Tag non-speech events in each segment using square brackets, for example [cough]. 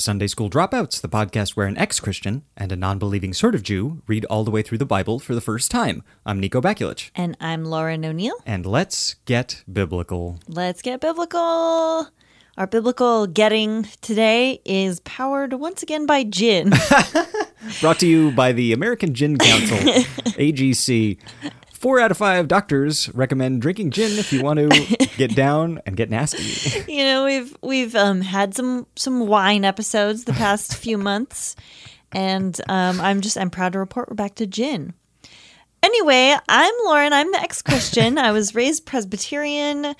To Sunday School Dropouts, the podcast where an ex Christian and a non believing sort of Jew read all the way through the Bible for the first time. I'm Nico Bakulich. And I'm Lauren O'Neill. And let's get biblical. Let's get biblical. Our biblical getting today is powered once again by gin. [laughs] Brought to you by the American Gin Council, [laughs] AGC. Four out of five doctors recommend drinking gin if you want to [laughs] get down and get nasty. you know, we've we've um, had some some wine episodes the past few [laughs] months, and um, I'm just I'm proud to report we're back to gin. Anyway, I'm Lauren. I'm the ex-Christian. I was raised Presbyterian,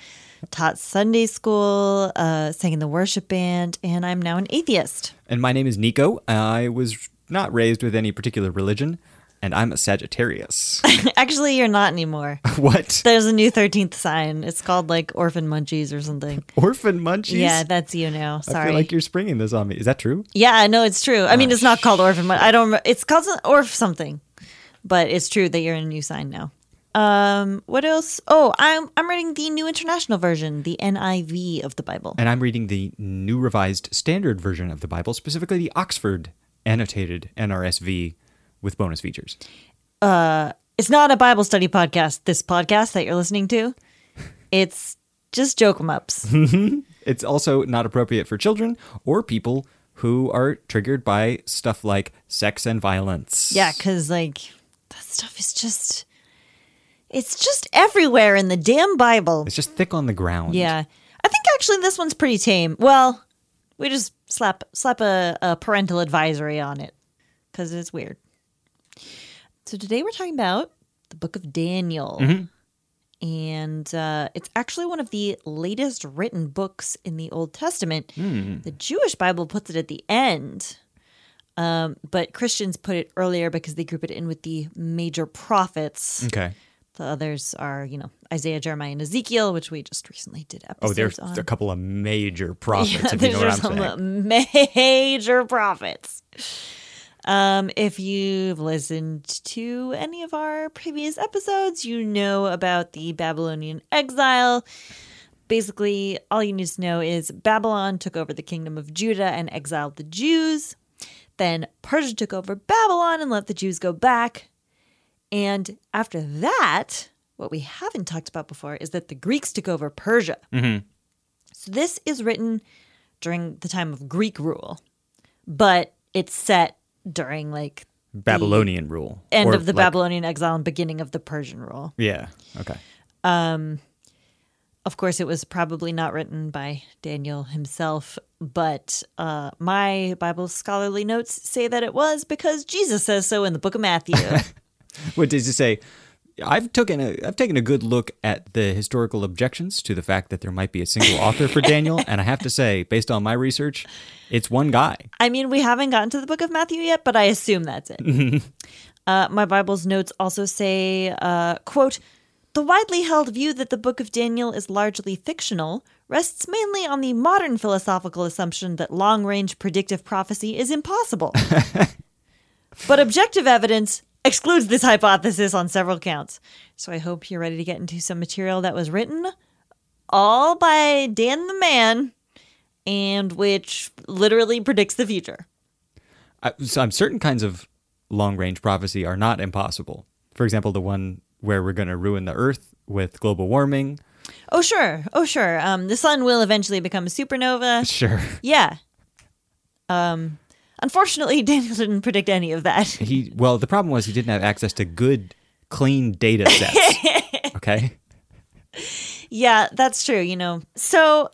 taught Sunday school, uh, sang in the worship band, and I'm now an atheist. And my name is Nico. I was not raised with any particular religion and I'm a Sagittarius. [laughs] Actually, you're not anymore. [laughs] what? There's a new 13th sign. It's called like Orphan Munchies or something. [laughs] Orphan Munchies? Yeah, that's you now. Sorry. I feel like you're springing this on me. Is that true? Yeah, no, it's true. I mean, it's not called Orphan Munchies. I don't It's called Orph something. But it's true that you're in a new sign now. Um, what else? Oh, I'm I'm reading the New International Version, the NIV of the Bible. And I'm reading the New Revised Standard Version of the Bible, specifically the Oxford annotated NRSV with bonus features. Uh, it's not a Bible study podcast, this podcast that you're listening to. [laughs] It's just joke em ups. [laughs] it's also not appropriate for children or people who are triggered by stuff like sex and violence. Yeah, because, like, that stuff is just. It's just everywhere in the damn Bible. It's just thick on the ground. Yeah. I think actually this one's pretty tame. Well, we just slap slap a, a parental advisory on it because it's weird. So today we're talking about the book of Daniel. Mm-hmm. And uh, it's actually one of the latest written books in the Old Testament. Mm. The Jewish Bible puts it at the end, um, but Christians put it earlier because they group it in with the major prophets. Okay. The others are, you know, Isaiah, Jeremiah, and Ezekiel, which we just recently did episodes Oh, there's on. a couple of major [laughs] prophets, Yeah, if you know what I'm there's saying. [laughs] major prophets. Um, if you've listened to any of our previous episodes, you know about the Babylonian exile. Basically, all you need to know is Babylon took over the kingdom of Judah and exiled the Jews. Then Persia took over Babylon and let the Jews go back. And after that, what we haven't talked about before is that the Greeks took over Persia. So this is written during the time of Greek rule, but it's set during like Babylonian rule. end Or of the like- Babylonian exile and beginning of the Persian rule. Yeah. Okay. Of course, it was probably not written by Daniel himself, but uh, my Bible scholarly notes say that it was because Jesus says so in the book of Matthew. [laughs] What does it say? I've taken a I've taken a good look at the historical objections to the fact that there might be a single author for Daniel, and I have to say, based on my research, it's one guy. I mean, we haven't gotten to the book of Matthew yet, but I assume that's it. [laughs] uh, my Bible's notes also say, uh, quote, the widely held view that the book of Daniel is largely fictional rests mainly on the modern philosophical assumption that long range predictive prophecy is impossible. [laughs] but objective evidence excludes this hypothesis on several counts. So I hope you're ready to get into some material that was written all by Dan the Man and which literally predicts the future. I, so I'm certain kinds of long range prophecy are not impossible. For example, the one where we're going to ruin the earth with global warming, Oh sure, oh sure. Um, the sun will eventually become a supernova. [laughs] Sure. Yeah. Um, unfortunately, [laughs] Daniel didn't predict any of that. [laughs] He well, the problem was he didn't have access to good, clean data sets. [laughs] okay. Yeah, that's true. You know, so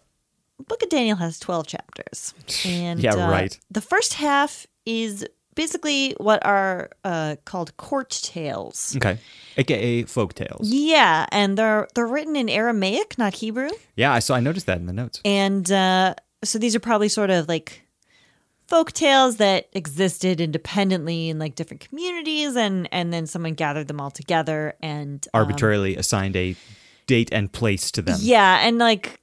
Book of Daniel has twelve chapters, and Yeah, uh, right. The first half is basically what are uh, called court tales. Okay. AKA folk tales. Yeah, and they're they're written in Aramaic, not Hebrew. Yeah, I saw. I noticed that in the notes. And uh, so these are probably sort of like folk tales that existed independently in like different communities, and and then someone gathered them all together and um, Arbitrarily assigned a date and place to them. yeah, and like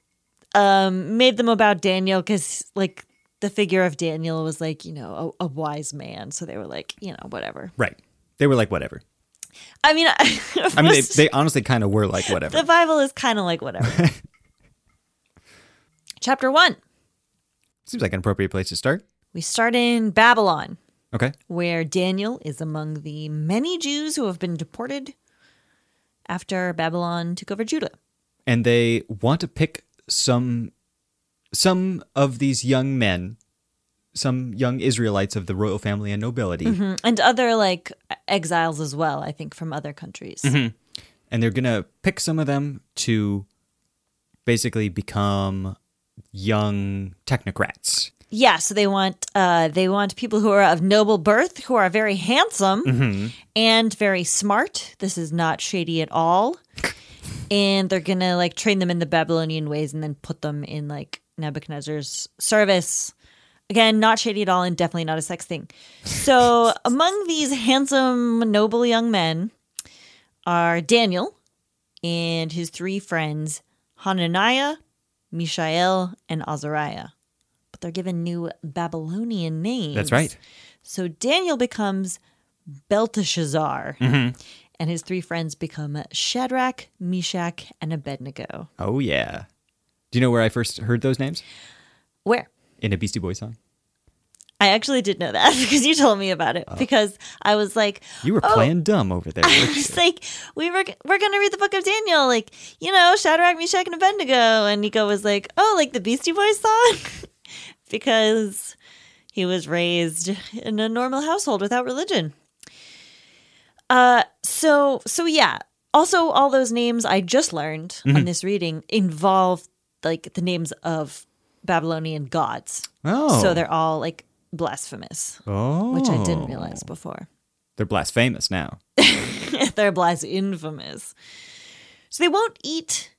um, made them about Daniel because like the figure of Daniel was like you know a, a wise man, so they were like you know whatever. Right. They were like whatever. I mean, [laughs] I mean, they, they honestly kind of were like [laughs] whatever. the Bible is kind of like whatever. [laughs] Chapter one, Seems like an appropriate place to start. We start in Babylon. Okay. where Daniel is among the many Jews who have been deported after Babylon took over Judah. And they want to pick some some of these young men, some young Israelites of the royal family and nobility, mm-hmm. And other like exiles as well, I think, from other countries. Mm-hmm. and they're gonna pick some of them to basically become young technocrats. Yeah, so they want uh, they want people who are of noble birth, who are very handsome and very smart. This is not shady at all. [laughs] and they're gonna like train them in the Babylonian ways and then put them in like Nebuchadnezzar's service. Again, not shady at all and definitely not a sex thing. So [laughs] among these handsome, noble young men are Daniel and his three friends, Hananiah, Mishael, and Azariah. But they're given new Babylonian names. That's right. So Daniel becomes Belteshazzar, Mm-hmm. and his three friends become Shadrach, Meshach, and Abednego. Oh yeah. Do you know where I first heard those names? Where? In a Beastie Boys song. I actually did know that [laughs] because you told me about it. Because I was like, You were Oh. playing dumb over there. [laughs] weren't you? like we were we're gonna read the book of Daniel, like you know Shadrach, Meshach, and Abednego, and Nico was like, oh, like the Beastie Boys song, [laughs] because he was raised in a normal household without religion. Uh, so so yeah. Also, all those names I just learned on this reading involve like the names of Babylonian gods. oh. So they're all like blasphemous, oh. which I didn't realize before. They're blasphemous now. [laughs] They're blasphemous. So they won't eat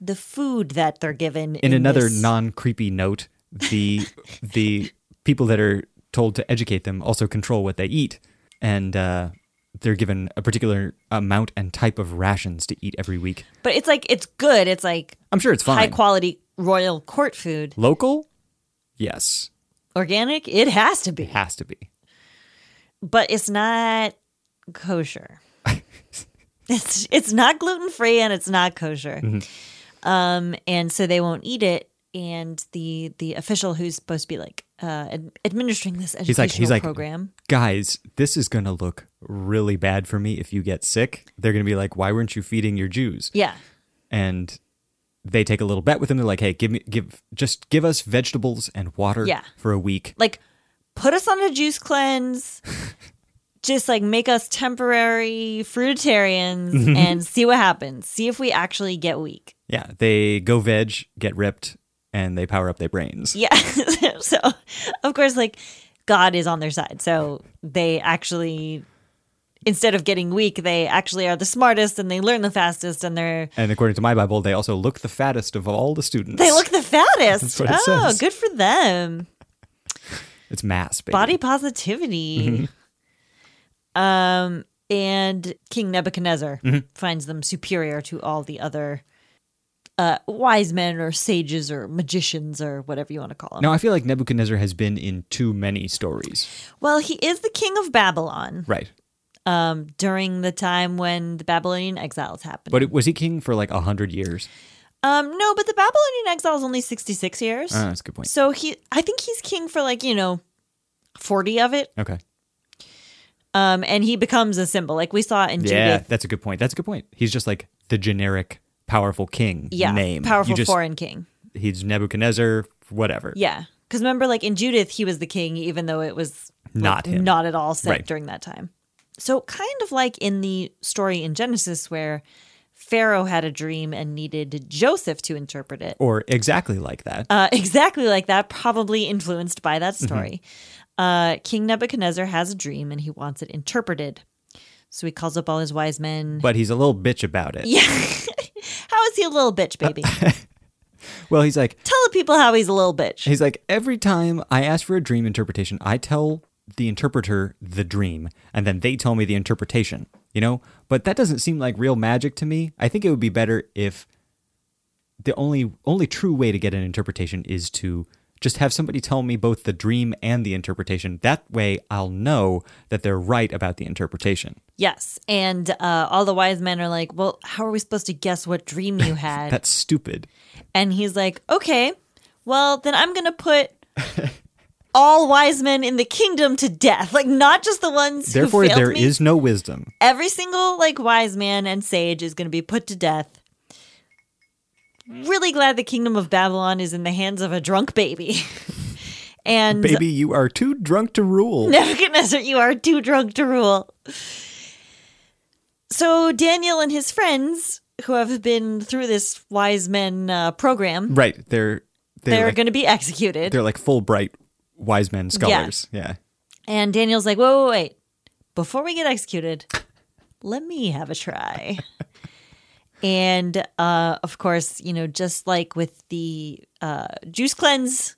the food that they're given. In, another this- non-creepy note, the the people that are told to educate them also control what they eat, and uh, they're given a particular amount and type of rations to eat every week. but it's like it's good. It's like I'm sure it's fine. high quality royal court food. Local, yes, Organic, it has to be, It has to be. but it's not kosher. [laughs] it's it's not gluten free and it's not kosher. Mm-hmm. Um, and so they won't eat it. And the the official who's supposed to be like uh, ad- administering this educational He's like, he's like, program. guys, this is gonna look really bad for me if you get sick. They're gonna be like, why weren't you feeding your Jews? Yeah. and they take a little bet with him. They're like, "Hey, give me, give, just give us vegetables and water Yeah. for a week." like put us on a juice cleanse [laughs] just like make us temporary fruitarians Mm-hmm. and see what happens see if we actually get weak Yeah, they go veg, get ripped, and they power up their brains. yeah [laughs] so of course like god is on their side so they actually instead of getting weak they actually are the smartest and they learn the fastest and they're And according to my Bible, they also look the fattest of all the students. they look the fattest [laughs] That's what it oh says. good for them It's mass, baby. body positivity. Um, and King Nebuchadnezzar finds them superior to all the other uh, wise men or sages or magicians or whatever you want to call them. Now, I feel like Nebuchadnezzar has been in too many stories. Well, he is the king of Babylon Right. um, during the time when the Babylonian exiles happened. But was he king for like a hundred years? um, no, but the Babylonian exile is only 66 years. Ah, that's a good point. so he, I think he's king for like, you know, 40 of it. Okay. Um, and he becomes a symbol like we saw in Yeah, Judith. that's a good point. That's a good point. He's just like the generic powerful king Yeah, name. powerful just, foreign king. He's Nebuchadnezzar, whatever. Yeah, because remember, like in Judith, he was the king, even though it was like, Not him. not at all set Right. during that time. So, kind of like in the story in Genesis, where Pharaoh had a dream and needed Joseph to interpret it. Or exactly like that. Uh, [laughs] exactly like that, probably influenced by that Mm-hmm. story. Uh, King Nebuchadnezzar has a dream and he wants it interpreted. So he calls up all his wise men. but he's a little bitch about it. yeah. [laughs] how is he a little bitch, baby? [laughs] Well, he's like, Tell the people how he's a little bitch. He's like, every time I ask for a dream interpretation, I tell the interpreter the dream, and then they tell me the interpretation, you know? But that doesn't seem like real magic to me. I think it would be better if the only only true way to get an interpretation is to just have somebody tell me both the dream and the interpretation. That way I'll know that they're right about the interpretation. Yes. And uh, all the wise men are like, well, how are we supposed to guess what dream you [laughs] had? That's stupid. and he's like, okay, well, then I'm going to put [laughs] all wise men in the kingdom to death. Like, not just the ones Therefore there me. is no wisdom. Every single, like, wise man and sage is going to be put to death. Really glad the kingdom of Babylon is in the hands of a drunk baby. [laughs] and Baby, you are too drunk to rule. [laughs] Nebuchadnezzar, you are too drunk to rule. So Daniel and his friends, who have been through this wise men uh, program, Right. They're they're, they're like, going to be executed. they're like Fulbright wise men scholars. Yeah. And Daniel's like, whoa, wait, wait. Before we get executed, let me have a try. [laughs] and uh, of course, you know, just like with the uh, juice cleanse,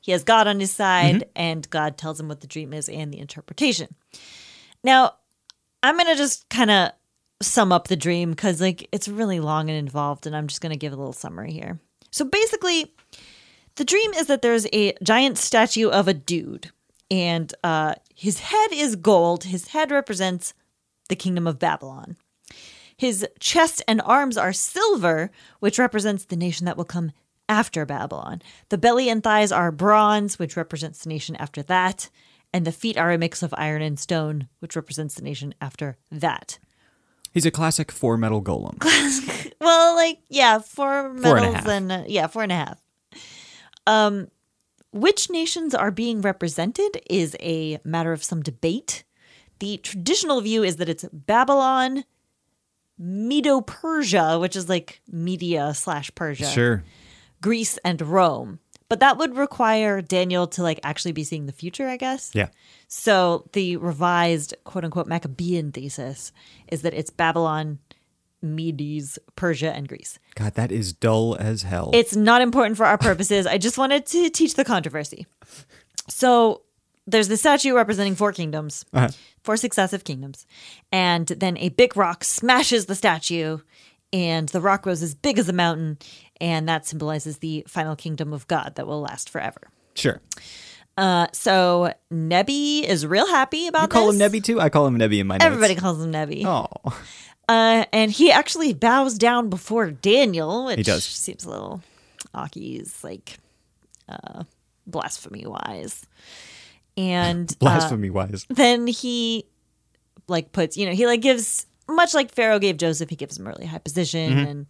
he has God on his side, and God tells him what the dream is and the interpretation. Now, I'm going to just kind of sum up the dream because, like, it's really long and involved, and I'm just going to give a little summary here. So basically, the dream is that there's a giant statue of a dude, and uh, his head is gold. His head represents the kingdom of Babylon. His chest and arms are silver, which represents the nation that will come after Babylon. The belly and thighs are bronze, which represents the nation after that. And the feet are a mix of iron and stone, which represents the nation after that. He's a classic four metal golem. [laughs] Well, like, yeah, four metals Four and and, uh, yeah, four and a half. Um, which nations are being represented is a matter of some debate. The traditional view is that it's Babylon, Medo Persia, which is like Media slash Persia, Sure. Greece, and Rome. But that would require Daniel to like actually be seeing the future, I guess. Yeah. So the revised quote unquote Maccabean thesis is that it's Babylon, Medes, Persia, and Greece. God, that is dull as hell. It's not important for our purposes. I just wanted to teach the controversy. So there's the statue representing four kingdoms, Uh-huh. Four successive kingdoms. And then a big rock smashes the statue, and the rock grows as big as a mountain. And that symbolizes the final kingdom of God that will last forever. sure. Uh, so Nebi is real happy about You call this. him Nebi too? I call him Nebi in my notes. Everybody calls him Nebi. Oh. Uh, and he actually bows down before Daniel, which he does. seems a little Aki's like uh, blasphemy wise. And [laughs] uh, Blasphemy wise. then he like puts, you know, he like gives much like Pharaoh gave Joseph, he gives him a really high position Mm-hmm. and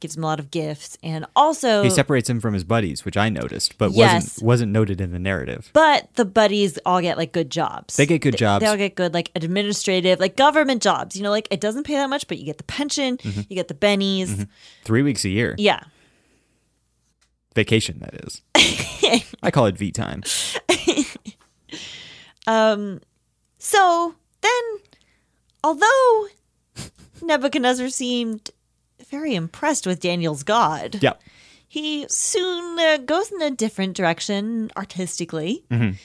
gives him a lot of gifts, and also He separates him from his buddies, which I noticed, but Yes. wasn't wasn't noted in the narrative. But the buddies all get like good jobs. They get good They- jobs. They all get good like administrative, like government jobs. You know, like it doesn't pay that much, but you get the pension, Mm-hmm. you get the bennies. Three weeks a year. Yeah. Vacation, that is. [laughs] I call it V time. [laughs] So then, although [laughs] Nebuchadnezzar seemed very impressed with Daniel's God, Yeah. he soon uh, goes in a different direction artistically Mm-hmm.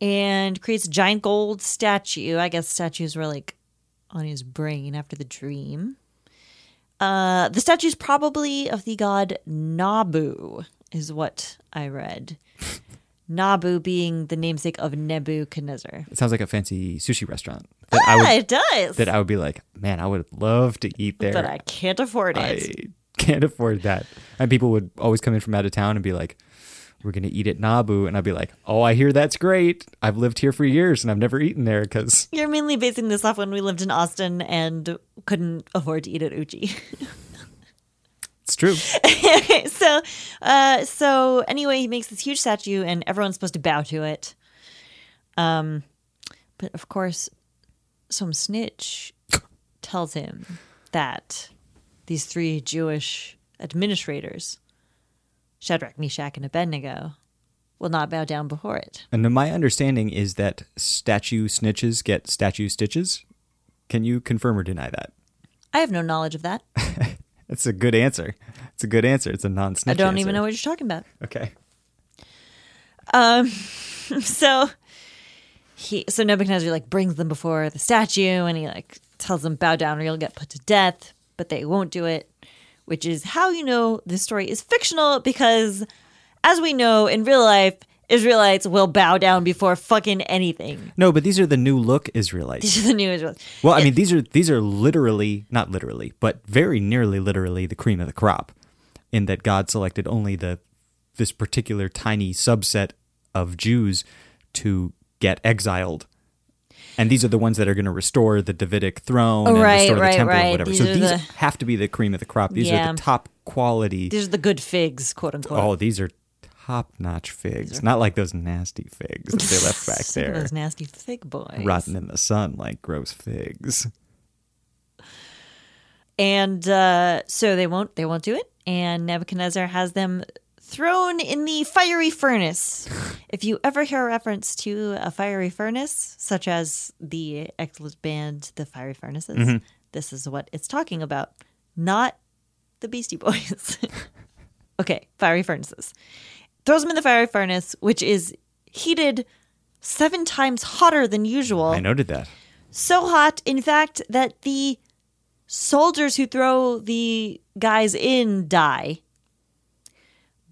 and creates a giant gold statue. I guess statues were like on his brain after the dream. Uh, the statue is probably of the god Nabu, is what I read. Nabu being the namesake of Nebuchadnezzar. It sounds like a fancy sushi restaurant. That I Ah, would it does. that I would be like, man, I would love to eat there. but I can't afford it. I [laughs] can't afford that. And people would always come in from out of town and be like, we're going to eat at Nabu. And I'd be like, oh, I hear that's great. I've lived here for years and I've never eaten there because You're mainly basing this off when we lived in Austin and couldn't afford to eat at Uchi. [laughs] true. [laughs] so, uh, so anyway, he makes this huge statue, and everyone's supposed to bow to it. Um, but of course, some snitch [gasps] tells him that these three Jewish administrators, Shadrach, Meshach, and Abednego, will not bow down before it. And my understanding is that statue snitches get statue stitches. Can you confirm or deny that? I have no knowledge of that. [laughs] That's a good answer. It's a good answer. It's a non-snitch. I don't answer. even know what you're talking about. Okay. Um, [laughs] so he so Nebuchadnezzar like brings them before the statue and he like tells them bow down or you'll get put to death, but they won't do it, which is how you know this story is fictional because as we know in real life, Israelites will bow down before fucking anything. No, but these are the new look Israelites. These are the new Israelites. Well, I mean, these are these are literally not literally, but very nearly literally the cream of the crop, in that God selected only the this particular tiny subset of Jews to get exiled. And these are the ones that are going to restore the Davidic throne and Right, restore the right, temple right. and whatever. These so these the- have to be the cream of the crop. These Yeah. are the top quality. These are the good figs, quote unquote. oh, these are top notch figs. Not like those nasty figs that they left [laughs] back there, Those nasty fig boys. Rotten in the sun like gross figs. and uh, so they won't they won't do it. And nebuchadnezzar has them thrown in the fiery furnace. [laughs] If you ever hear a reference to a fiery furnace such as the exodus band the fiery furnaces this is what it's talking about. Not the beastie boys. [laughs] Okay fiery furnaces throws them in the fiery furnace which is heated seven times hotter than usual I noted that. so hot, in fact, that the soldiers who throw the guys in die.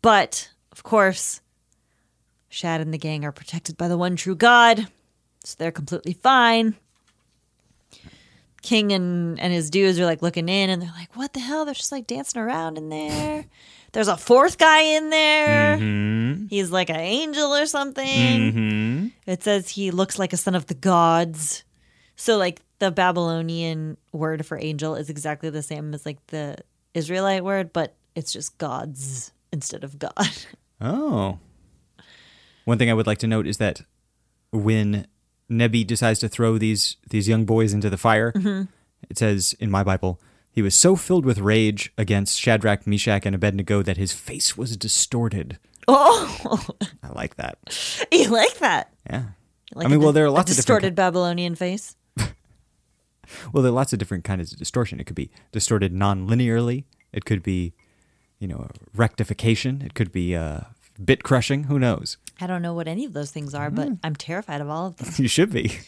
But, of course, Shad and the gang are protected by the one true God, so they're completely fine. King and, and his dudes are like looking in and they're like, what the hell? They're just like dancing around in there. There's a fourth guy in there. Mm-hmm. He's like an angel or something. Mm-hmm. It says he looks like a son of the gods. So like the Babylonian word for angel is exactly the same as like the Israelite word, but it's just gods instead of God. [laughs] Oh. One thing I would like to note is that when Nebi decides to throw these these young boys into the fire, mm-hmm. it says in my Bible, he was so filled with rage against Shadrach, Meshach, and Abednego that his face was distorted. Oh, I like that. [laughs] you like that? Yeah. Like I mean, a well, there are lots of distorted. Babylonian face. [laughs] Well, there are lots of different kinds of distortion. It could be distorted non-linearly. It could be, you know, rectification. It could be uh, bit crushing. Who knows? I don't know what any of those things are, but I'm terrified of all of them. [laughs] You should be.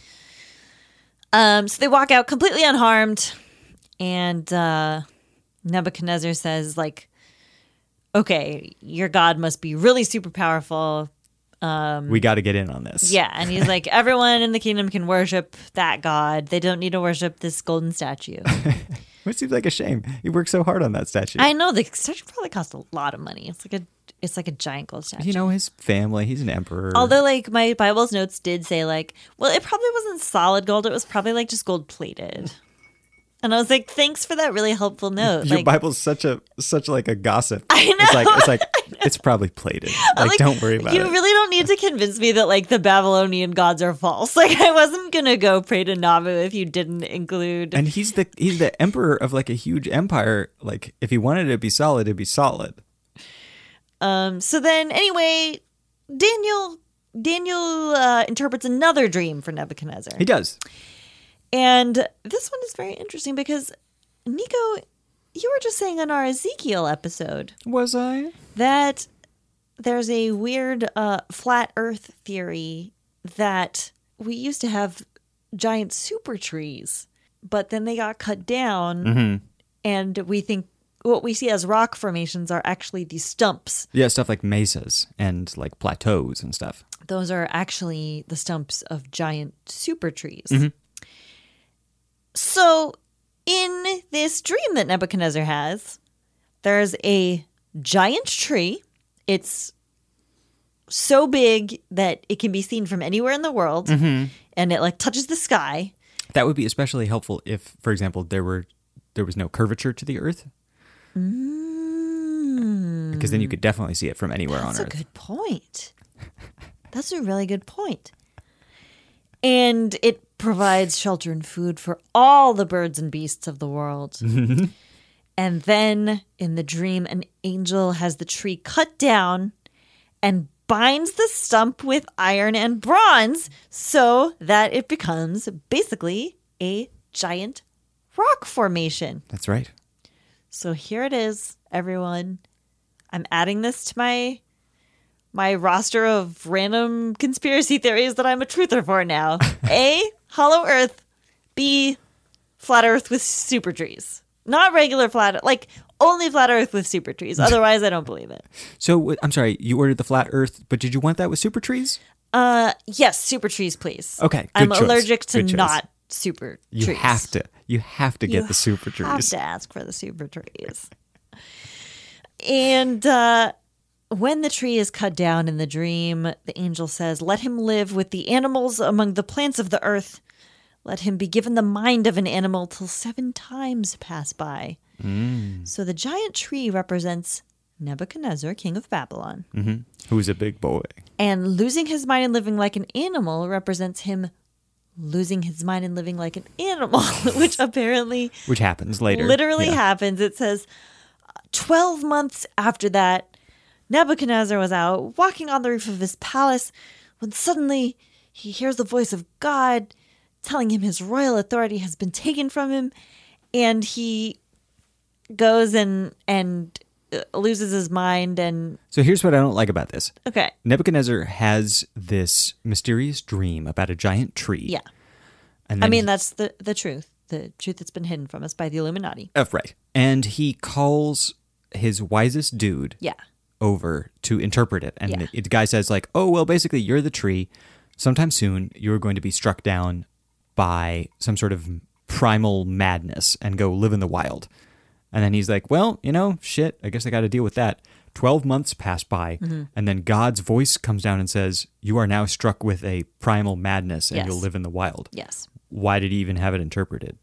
Um, so they walk out completely unharmed, and uh, Nebuchadnezzar says, like, okay, your God must be really super powerful. we got to get in on this. Yeah, and he's like, [laughs] everyone in the kingdom can worship that God. They don't need to worship this golden statue. [laughs] Which seems like a shame. He worked so hard on that statue. I know the statue probably cost a lot of money. It's like a it's like a giant gold statue. you know, his family, he's an emperor. Although, like my Bible's notes did say, like, well, it probably wasn't solid gold. It was probably like just gold plated. And I was like, thanks for that really helpful note. Your like, Bible's such a such like a gossip. I It's like know, it's like [laughs] it's probably plated. Like, like, don't worry about you it. You really don't need to convince me that like the Babylonian gods are false. [laughs] Like I wasn't gonna go pray to Nabu if you didn't include. and he's the he's the emperor of like a huge empire. Like if he wanted it to be solid, it'd be solid. Um. So then, anyway, Daniel Daniel uh, interprets another dream for Nebuchadnezzar, He does. And this one is very interesting because Nico, you were just saying on our Ezekiel episode Was I? that there's a weird uh, flat Earth theory that we used to have giant super trees, but then they got cut down, and we think what we see as rock formations are actually these stumps. Yeah, stuff like mesas and like plateaus and stuff. Those are actually the stumps of giant super trees. So, in this dream that Nebuchadnezzar has, there's a giant tree. It's so big that it can be seen from anywhere in the world, mm-hmm. and it like touches the sky. That would be especially helpful if, for example, there were there was no curvature to the Earth. Mm. because then you could definitely see it from anywhere That's on a Earth. good point. That's a really good point. And it provides shelter and food for all the birds and beasts of the world. Mm-hmm. and then in the dream, an angel has the tree cut down and binds the stump with iron and bronze so that it becomes basically a giant rock formation. That's right. So here it is, everyone. I'm adding this to my my roster of random conspiracy theories that I'm a truther for now. [laughs] A, hollow earth. B, flat earth with super trees. Not regular flat like only flat earth with super trees. [laughs] Otherwise I don't believe it. So I'm sorry, you ordered the flat Earth, but did you want that with super trees? Uh yes, super trees please. Okay, I'm choice. allergic to not super You trees. You have to. You have to get You the super trees. You have to ask for the super trees. and uh, when the tree is cut down in the dream, the angel says, Let him live with the animals among the plants of the earth. Let him be given the mind of an animal till seven times pass by. Mm. So the giant tree represents Nebuchadnezzar, king of Babylon. Mm-hmm. Who's a big boy? And losing his mind and living like an animal represents him losing his mind and living like an animal, [laughs] which apparently Which happens later. literally Yeah. happens. It says, uh, 12 months after that, Nebuchadnezzar was out walking on the roof of his palace when suddenly he hears the voice of God telling him his royal authority has been taken from him and he goes and and uh, loses his mind and So here's what I don't like about this. okay Nebuchadnezzar has this mysterious dream about a giant tree. yeah And i mean he- that's the the truth the truth that's been hidden from us by the illuminati Oh, right. And he calls his wisest dude yeah over to interpret it. And Yeah. the, the guy says, like, oh, well, basically, you're the tree. Sometime soon, you're going to be struck down by some sort of primal madness and go live in the wild. And then he's like, well, you know, shit, I guess I got to deal with that. 12 months pass by, Mm-hmm. and then God's voice comes down and says, You are now struck with a primal madness and Yes. you'll live in the wild. yes Why did he even have it interpreted?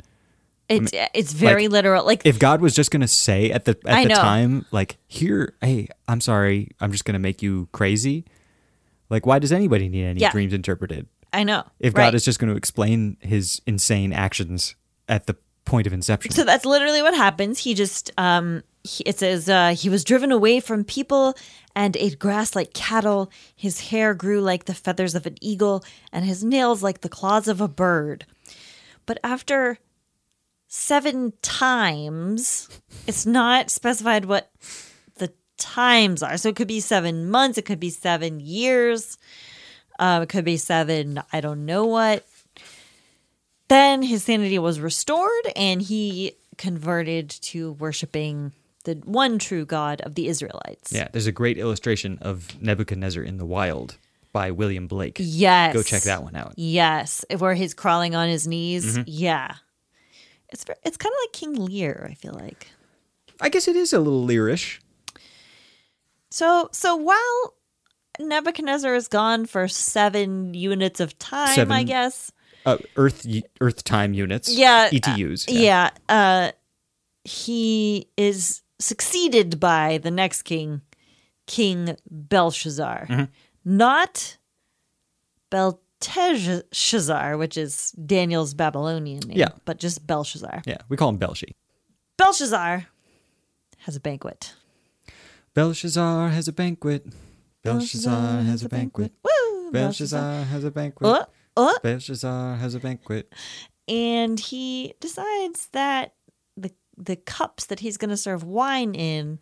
It's it's very literal like if God was just gonna say at the at I the know. time, like, here, hey, I'm sorry, I'm just gonna make you crazy. Like, why does anybody need any Yeah. dreams interpreted? i know If right. God is just going to explain his insane actions at the point of inception, So that's literally what happens. He just, um, he, it says, uh, he was driven away from people and ate grass like cattle. His hair grew like the feathers of an eagle, and his nails like the claws of a bird. But after seven times, it's not specified what the times are. So it could be seven months, it could be seven years, uh, it could be seven, I don't know what. Then his sanity was restored and he converted to worshiping the one true God of the Israelites. yeah, there's a great illustration of Nebuchadnezzar in the Wild by William Blake. Yes. Go check that one out. Yes. Where he's crawling on his knees. Mm-hmm. Yeah. It's ver- it's kind of like King Lear, I feel like. I guess it is a little Learish. So so while Nebuchadnezzar is gone for seven units of time, I guess. Uh, Earth Earth time units. Yeah, ETUs. Yeah. Uh he is succeeded by the next king, King Belshazzar. Mm-hmm. Not Belteshazzar, which is Daniel's Babylonian name. Yeah. But just Belshazzar. Yeah, we call him Belshi. Belshazzar has a banquet. Belshazzar has a banquet. Belshazzar has a banquet. Woo! Belshazzar has a banquet. Uh, uh, Belshazzar has a banquet. and he decides that the the cups that he's going to serve wine in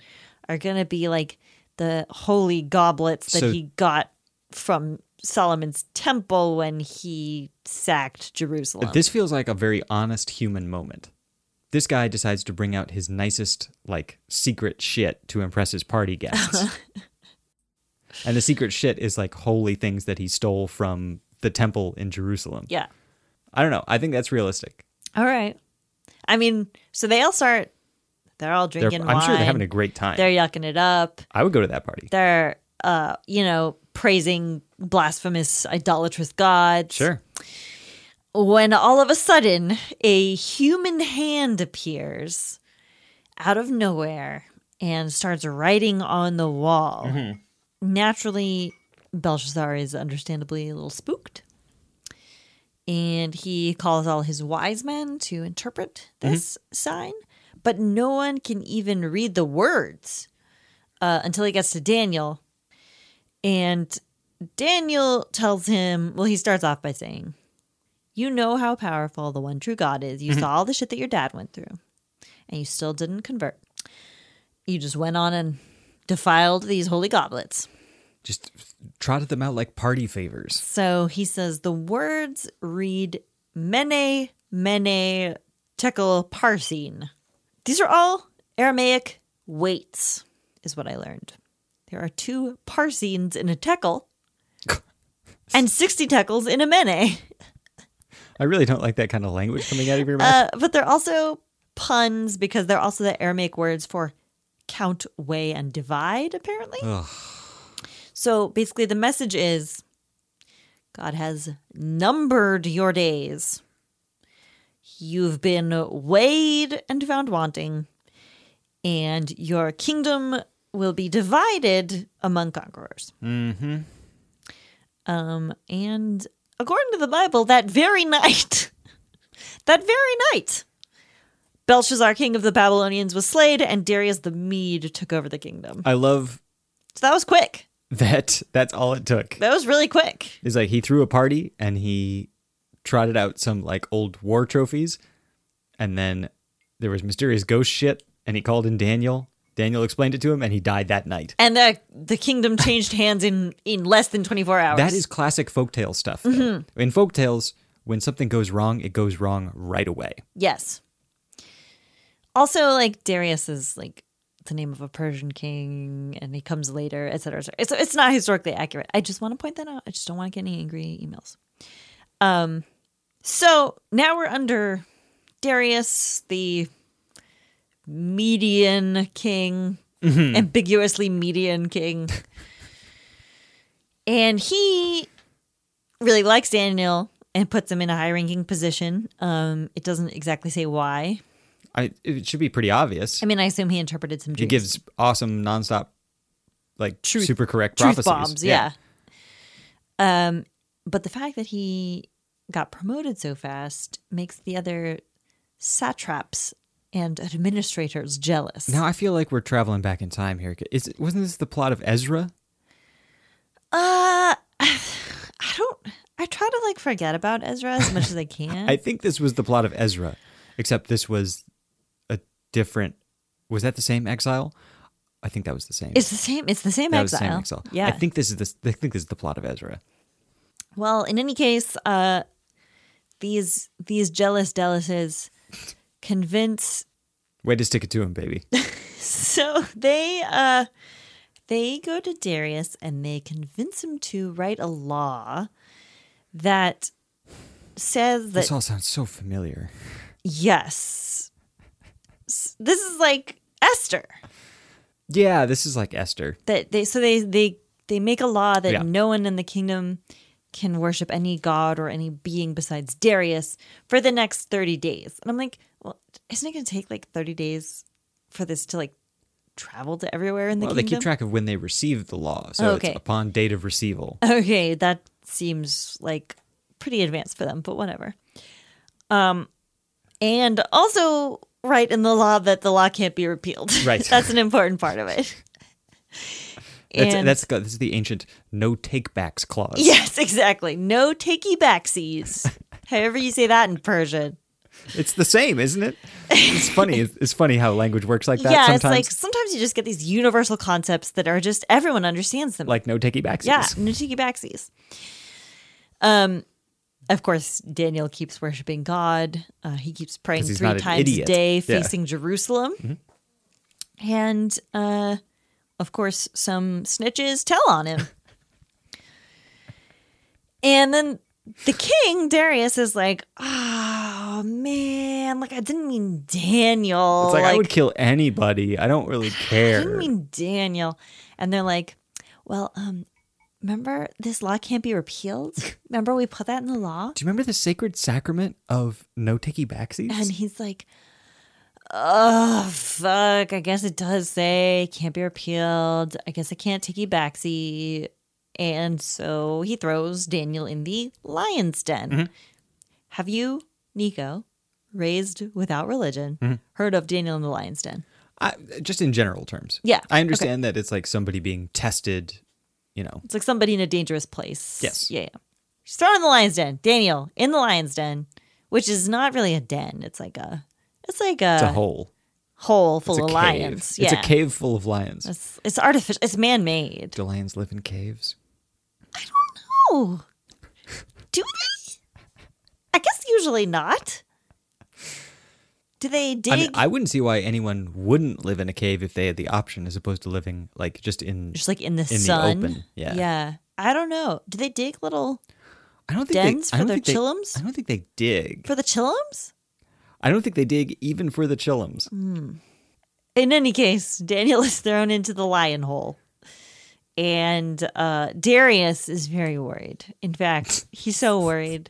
are going to be like the holy goblets that So- he got from Solomon's temple when he sacked Jerusalem. This feels like a very honest human moment. This guy decides to bring out his nicest, like, secret shit to impress his party guests. [laughs] and the secret shit is like holy things that he stole from the temple in Jerusalem. yeah. I don't know. I think that's realistic. All right. I mean, so they all start. They're all They're, I'm wine. sure they're having a great time. They're yucking it up. I would go to that party. They're, uh, you know, praising blasphemous, idolatrous gods. Sure. when all of a sudden a human hand appears out of nowhere and starts writing on the wall. Naturally, Belshazzar is understandably a little spooked. And he calls all his wise men to interpret this sign, but no one can even read the words uh, until he gets to Daniel. And Daniel tells him, well, he starts off by saying, You know how powerful the one true God is. You mm-hmm. saw all the shit that your dad went through, and you still didn't convert. You just went on and defiled these holy goblets. Just trotted them out like party favors. So he says the words read mene, mene, tekel, parsin. These are all Aramaic weights, is what I learned. There are two parsins in a tekel and 60 tekels in a mene. [laughs] I really don't like that kind of language coming out of your mouth. Uh, but they're also puns because they're also the Aramaic words for count, weigh, and divide, apparently. Ugh. So basically, the message is God has numbered your days. You've been weighed and found wanting, and your kingdom will be divided among conquerors. Mm-hmm. Um, and according to the Bible, that very night, [laughs] that very night, Belshazzar, king of the Babylonians, was slayed, and Darius the Mede took over the kingdom. I love So that was quick. that that's all it took. That was really quick. Is like he threw a party and he trotted out some like old war trophies and then there was mysterious ghost shit and he called in Daniel. Daniel explained it to him and he died that night. And the the kingdom [laughs] changed hands in in less than 24 hours. That is classic folktale stuff. though. Mm-hmm. In folktales, when something goes wrong, it goes wrong right away. Yes. Also, like Darius is like the name of a Persian king, and he comes later, etc. Et it's it's not historically accurate. I just want to point that out. I just don't want to get any angry emails. Um, so now we're under Darius, the median king, ambiguously median king, and he really likes Daniel and puts him in a high-ranking position. Um, it doesn't exactly say why. I it should be pretty obvious. I mean, I assume he interpreted some he gives awesome nonstop like Truth- super correct truth prophecies. bombs, yeah. Um, but the fact that he got promoted so fast makes the other satraps and administrators jealous. Now I feel like we're traveling back in time here. Is wasn't this the plot of Ezra? Uh, [sighs] I don't. I try to like forget about Ezra as much as I [laughs] can. I think this was the plot of Ezra, except this was a different. Was that the same exile? I think that was the same. it's the same. It's the same that exile. the same exile. Yeah. I think this is the. I think this is the plot of Ezra. Well, in any case, uh, these these jealous Delices convince Way to stick it to him, baby. [laughs] So they uh they go to Darius and they convince him to write a law that says that this all sounds so familiar. yes. This is like Esther. Yeah, this is like Esther. That they so they they they make a law that Yeah. no one in the kingdom can worship any god or any being besides Darius for the next 30 days. And I'm like, well, isn't it going to take like 30 days for this to like travel to everywhere in the Well, they keep track of when they received the law, so Okay. it's upon date of receival. Okay, that seems like pretty advanced for them, but whatever. Um, and also write in the law that the law can't be repealed. Right. [laughs] that's an important part of it. [laughs] That's And- that's that's the ancient no takebacks clause. yes, [laughs] exactly. No takey backsies. [laughs] However you say that in Persian. It's the same, isn't it? It's funny. It's, funny how language works like that yeah, sometimes. it's like sometimes you just get these universal concepts that are just everyone understands them. like no takey backsies. Yeah, no takey backsies. Um, of course, Daniel keeps worshiping God. Uh, he keeps praying three times a day, Yeah. Mm-hmm. facing Jerusalem. And uh, of course, some snitches tell on him. and then the king Darius is like, "Oh man, like I didn't mean Daniel. It's like, I would kill anybody. I don't really [sighs] care. I didn't mean Daniel. And they're like, well, um, remember this law can't be repealed? [laughs] Remember we put that in the law? Do you remember the sacred sacrament of no takey backsies? And he's like, Oh, fuck. I guess it does say can't be repealed. I guess I can't take you backseat. And so he throws Daniel in the lion's den. Mm-hmm. Have you, Nico, raised without religion, mm-hmm. heard of Daniel in the lion's den? I, just in general terms. Yeah, I understand that it's like somebody being tested, you know. It's like somebody in a dangerous place. Yes. Yeah, yeah. She's thrown in the lion's den. Daniel in the lion's den, which is not really a den. It's like a, it's like a, It's a hole. hole full of cave. lions. It's a cave full of lions. It's, it's artificial. It's man made. Do lions live in caves? I don't know. Do they? I guess usually not. Do they dig? I mean, I wouldn't see why anyone wouldn't live in a cave if they had the option, as opposed to living like just in. just like in the in the open, yeah. Yeah. I don't know. Do they dig little I don't think dens they, for their chillums? I don't think they dig. for the chillums? I don't think they dig even for the chillums. Mm. In any case, Daniel [laughs] is thrown into the lion hole. And uh, Darius is very worried. In fact, he's so worried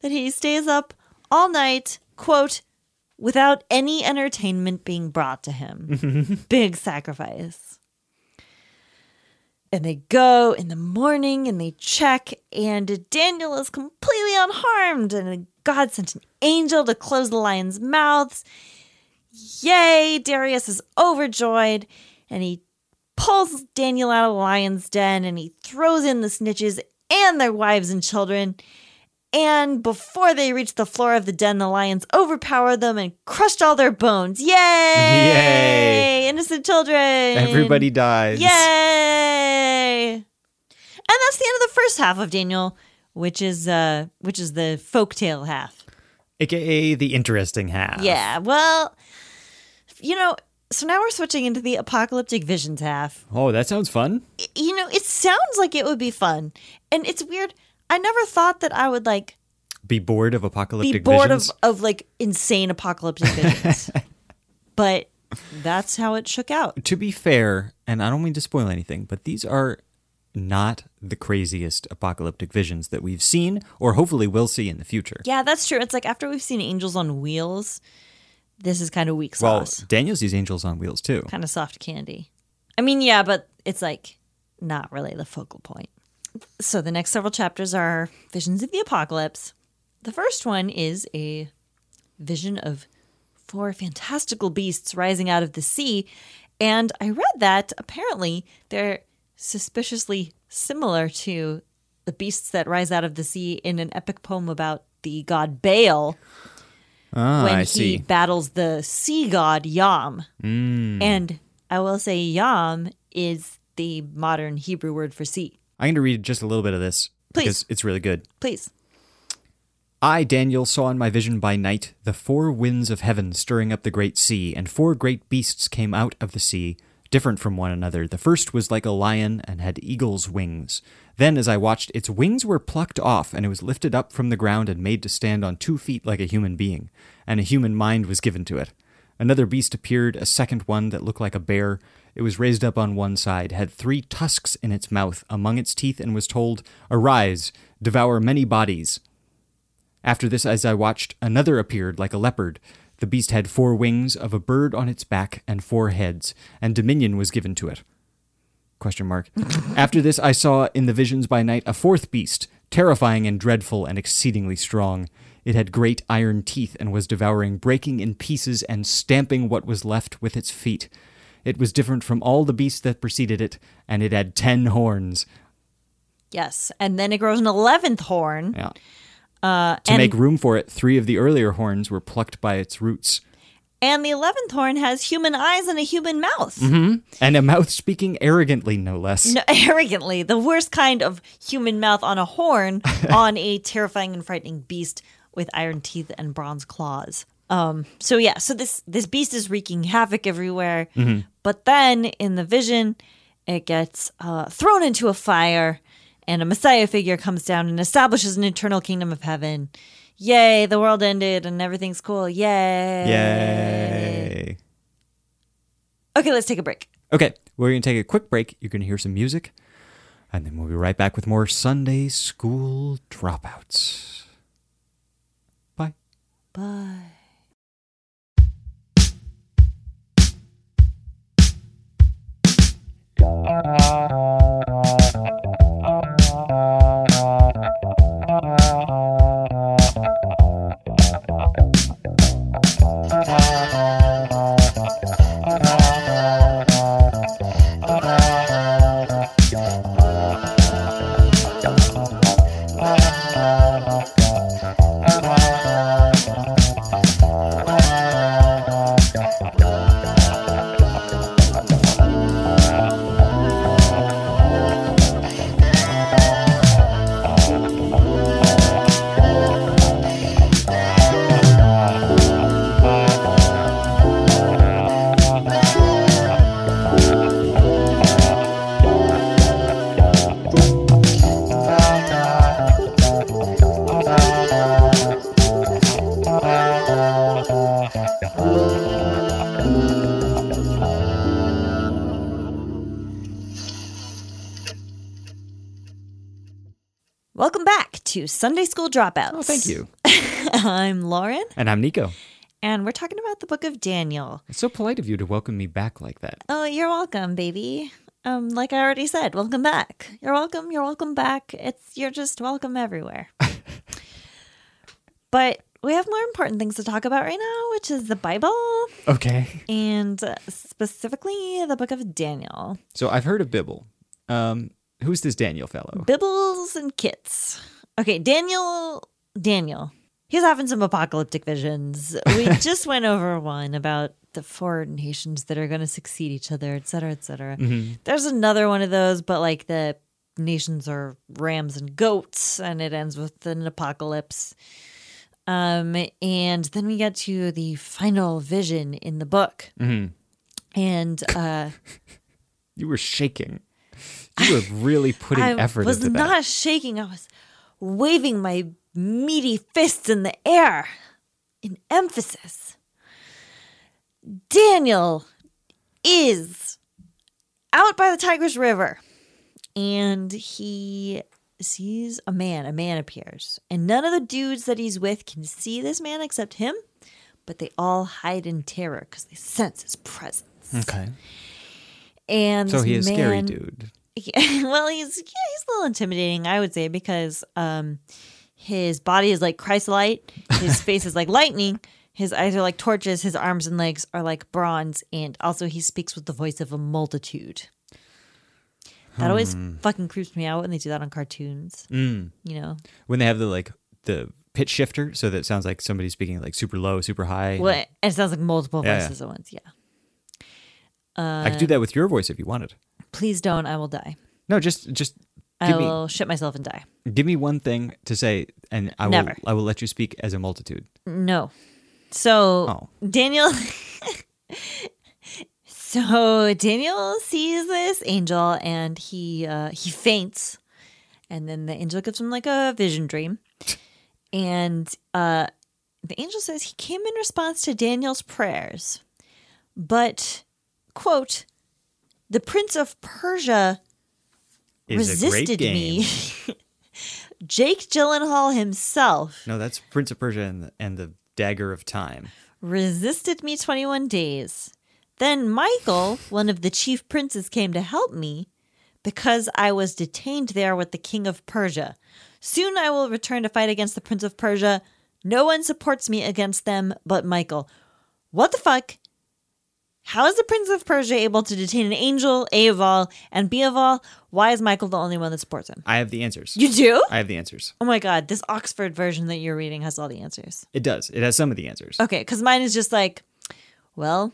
that he stays up all night, quote, without any entertainment being brought to him. [laughs] Big sacrifice. And they go in the morning and they check, and Daniel is completely unharmed. And God sent an angel to close the lions' mouths. Yay! Darius is overjoyed and he pulls Daniel out of the lion's den and he throws in the snitches and their wives and children. And before they reach the floor of the den, the lions overpower them and crushed all their bones. Yay! Yay! Innocent children. Everybody dies. Yay! And that's the end of the first half of Daniel, which is uh which is the folktale half. AKA the interesting half. Yeah, well, you know, so now we're switching into the apocalyptic visions half. Oh, that sounds fun. You know, it sounds like it would be fun. And it's weird. I never thought that I would like Be bored of apocalyptic. be bored visions. of, of like insane apocalyptic visions. [laughs] but that's how it shook out. to be fair, and I don't mean to spoil anything, but these are not the craziest apocalyptic visions that we've seen or hopefully will see in the future. Yeah, that's true. It's like after we've seen Angels on Wheels, this is kind of weak sauce. well. Daniel sees angels on wheels too. kind of soft candy. I mean, yeah, but it's like not really the focal point. So the next several chapters are visions of the apocalypse. The first one is a vision of four fantastical beasts rising out of the sea. And I read that apparently they're suspiciously similar to the beasts that rise out of the sea in an epic poem about the god Baal Ah, when I he see. battles the sea god Yam. Mm. And I will say Yam is the modern Hebrew word for sea. I'm going to read just a little bit of this Please. because it's really good. Please. I, Daniel, saw in my vision by night the four winds of heaven stirring up the great sea, and four great beasts came out of the sea, different from one another. The first was like a lion and had eagle's wings. Then, as I watched, its wings were plucked off, and it was lifted up from the ground and made to stand on two feet like a human being, and a human mind was given to it. Another beast appeared, a second one that looked like a bear. It was raised up on one side, had three tusks in its mouth among its teeth, and was told, Arise, devour many bodies. After this, as I watched, another appeared like a leopard. The beast had four wings of a bird on its back and four heads, and dominion was given to it. Question mark. [laughs] After this, I saw in the visions by night a fourth beast, terrifying and dreadful and exceedingly strong. It had great iron teeth and was devouring, breaking in pieces, and stamping what was left with its feet. It was different from all the beasts that preceded it, and it had ten horns. Yes. And then it grows an 11th horn. Yeah. Uh, To and, make room for it, three of the earlier horns were plucked by its roots. and the 11th horn has human eyes and a human mouth. And a mouth speaking arrogantly, no less. No, [laughs] arrogantly, the worst kind of human mouth on a horn [laughs] on a terrifying and frightening beast with iron teeth and bronze claws. Um, so yeah, so this this beast is wreaking havoc everywhere. But then in the vision, it gets uh, thrown into a fire, and a Messiah figure comes down and establishes an eternal kingdom of heaven. Yay! The world ended and everything's cool. Yay! Yay. Okay, let's take a break. Okay, we're going to take a quick break. You're going to hear some music, and then we'll be right back with more Sunday school dropouts. Bye. Bye. Thank. To Sunday School Dropouts. Oh, thank you. [laughs] I'm Lauren, And I'm Nico. and we're talking about the book of Daniel. It's so polite of you to welcome me back like that. Oh, you're welcome, baby. Um, like I already said, welcome back. You're welcome. You're welcome back. It's you're just welcome everywhere. [laughs] but we have more important things to talk about right now, which is the Bible Okay. and specifically the book of Daniel. So I've heard of Bibble. Um, who's this Daniel fellow? Bibbles and kits. Okay, Daniel. Daniel. He's having some apocalyptic visions. We [laughs] just went over one about the four nations that are going to succeed each other, et cetera, et cetera. There's another one of those, but like the nations are rams and goats, and it ends with an apocalypse. Um, and then we get to the final vision in the book, and uh, [laughs] You were shaking. You were really putting I effort that. I was not shaking. I was waving my meaty fists in the air in emphasis. Daniel is out by the Tigris River and he sees a man. A man appears. And none of the dudes that he's with can see this man except him, but they all hide in terror because they sense his presence. Okay. And So he is scary, dude. Yeah, [laughs] well, he's yeah, he's a little intimidating, I would say, because um, his body is like chrysolite, his [laughs] face is like lightning, his eyes are like torches, his arms and legs are like bronze, and also he speaks with the voice of a multitude. That always fucking creeps me out when they do that on cartoons. Mm. You know, When they have the like the pitch shifter, so that it sounds like somebody's speaking like super low, super high. well, and it sounds like multiple Yeah, yeah. voices at once. Yeah, I could do that with your voice if you wanted. Please don't. I will die. No, just just I give me will shit myself and die. give me one thing to say, and I will I will let you speak as a multitude. No. So Oh. Daniel [laughs] So Daniel sees this angel and he uh he faints and then the angel gives him like a vision dream. And uh the angel says he came in response to Daniel's prayers. But quote the prince of Persia Is a great resisted game. me. [laughs] Jake Gyllenhaal himself No, that's Prince of Persia and the, and the Dagger of Time. resisted me 21 days. Then Michael, one of the chief princes, came to help me because I was detained there with the king of Persia. Soon I will return to fight against the prince of Persia. No one supports me against them but Michael. What the fuck? How is the prince of Persia able to detain an angel, A of all, and B of all? Why is Michael the only one that supports him? I have the answers. You do? I have the answers. Oh my god, this Oxford version that you're reading has all the answers. It does. It has some of the answers. Okay, because mine is just like, well,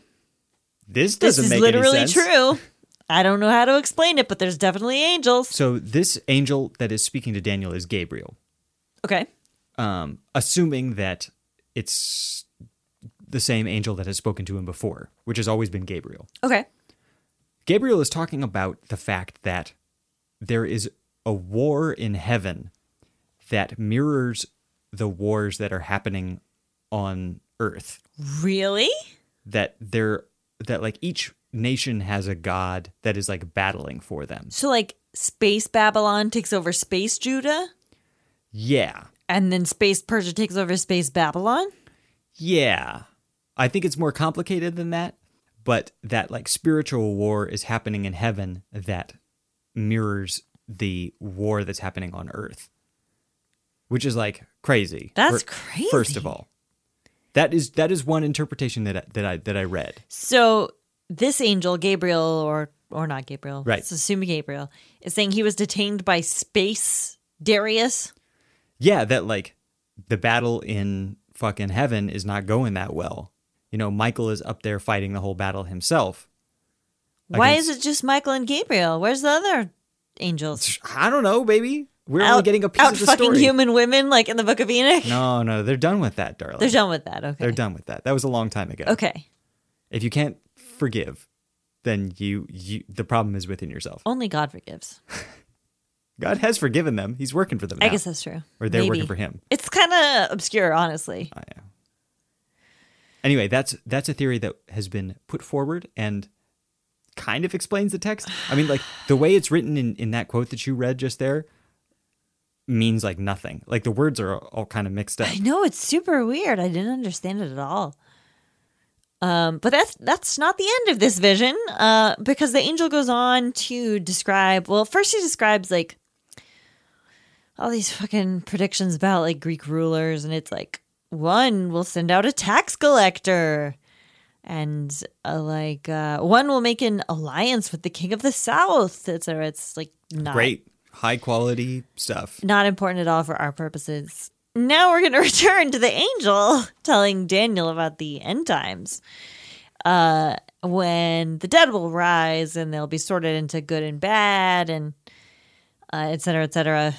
This this doesn't is make literally any sense. This is literally true. [laughs] I don't know how to explain it, but there's definitely angels. So this angel that is speaking to Daniel is Gabriel. Okay. Um, assuming that it's the same angel that has spoken to him before, which has always been Gabriel. Okay. Gabriel is talking about the fact that there is a war in heaven that mirrors the wars that are happening on earth. Really? That there that like each nation has a god that is like battling for them. So like space Babylon takes over space Judah, Yeah. and then space Persia takes over space Babylon? Yeah. I think it's more complicated than that, but that like spiritual war is happening in heaven that mirrors the war that's happening on earth which is like crazy That's crazy. first of all that is that is one interpretation that I, that I that I read So this angel, Gabriel, or or not Gabriel, Right. Let's assume Gabriel is saying he was detained by space Darius. yeah that like the battle in fucking heaven is not going that well you know michael is up there fighting the whole battle himself Why Against- is it just Michael and Gabriel? Where's the other angels? i don't know baby we're only getting a piece out of the fucking story human women, like in the Book of Enoch. no no they're done with that darling They're done with that. Okay. They're done with that. That was a long time ago. Okay. If you can't forgive, then you you the problem is within yourself. Only God forgives. [laughs] God has forgiven them. He's working for them. I guess that's true. or they're working for him. It's kind of obscure, honestly. I know. Anyway, that's that's a theory that has been put forward and kind of explains the text. I mean, like the way it's written in in that quote that you read just there means like nothing. Like the words are all kind of mixed up. I know it's super weird. I didn't understand it at all. Um, but that's that's not the end of this vision, uh, because the angel goes on to describe. Well, first he describes like all these fucking predictions about like Greek rulers, and it's like one will send out a tax collector, and uh, like uh, one will make an alliance with the king of the south, etc. It's like not Great, high quality stuff. not important at all for our purposes. Now we're going [laughs] to return to the angel telling Daniel about the end times. Uh, when the dead will rise and they'll be sorted into good and bad and uh, et cetera, et.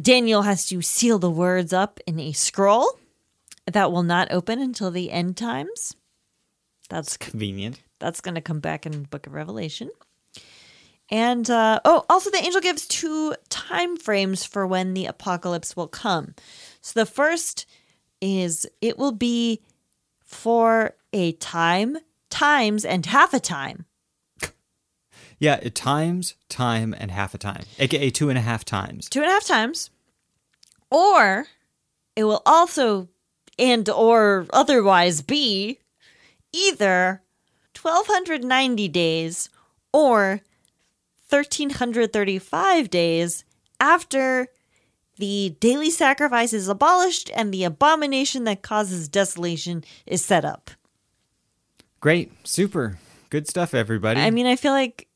Daniel has to seal the words up in a scroll that will not open until the end times. That's Convenient. that's going to come back in book of Revelation. And uh, oh, also the angel gives two time frames for when the apocalypse will come. So the first is it will be for a time, times, and half a time. Yeah, it times, time, and half a time, aka two and a half times. two and a half times or it will also and or otherwise be either 1290 days or 1335 days after the daily sacrifice is abolished and the abomination that causes desolation is set up. Great, super, good stuff, everybody. i mean i feel like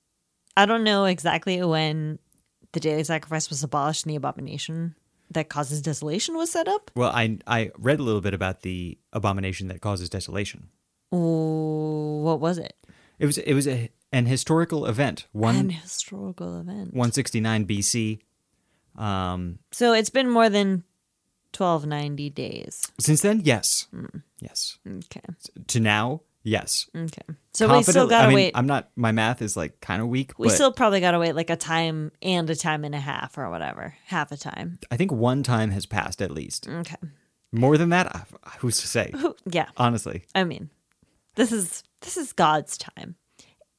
i don't know exactly when the daily sacrifice was abolished and the abomination that causes desolation was set up well, I I read a little bit about the abomination that causes desolation. Ooh, what was it? It was it was a, an historical event, An one historical event. one sixty nine BC. Um, So it's been more than twelve ninety days. since then, yes, yes. Okay. To now, yes. Okay. So we still gotta I mean, wait. I'm not. My math is like kind of weak. we still probably gotta wait like a time and a time and a half or whatever, half a time. I think one time has passed at least. Okay. More than that, who's to say? Who- Yeah. Honestly, I mean, this is this is God's time.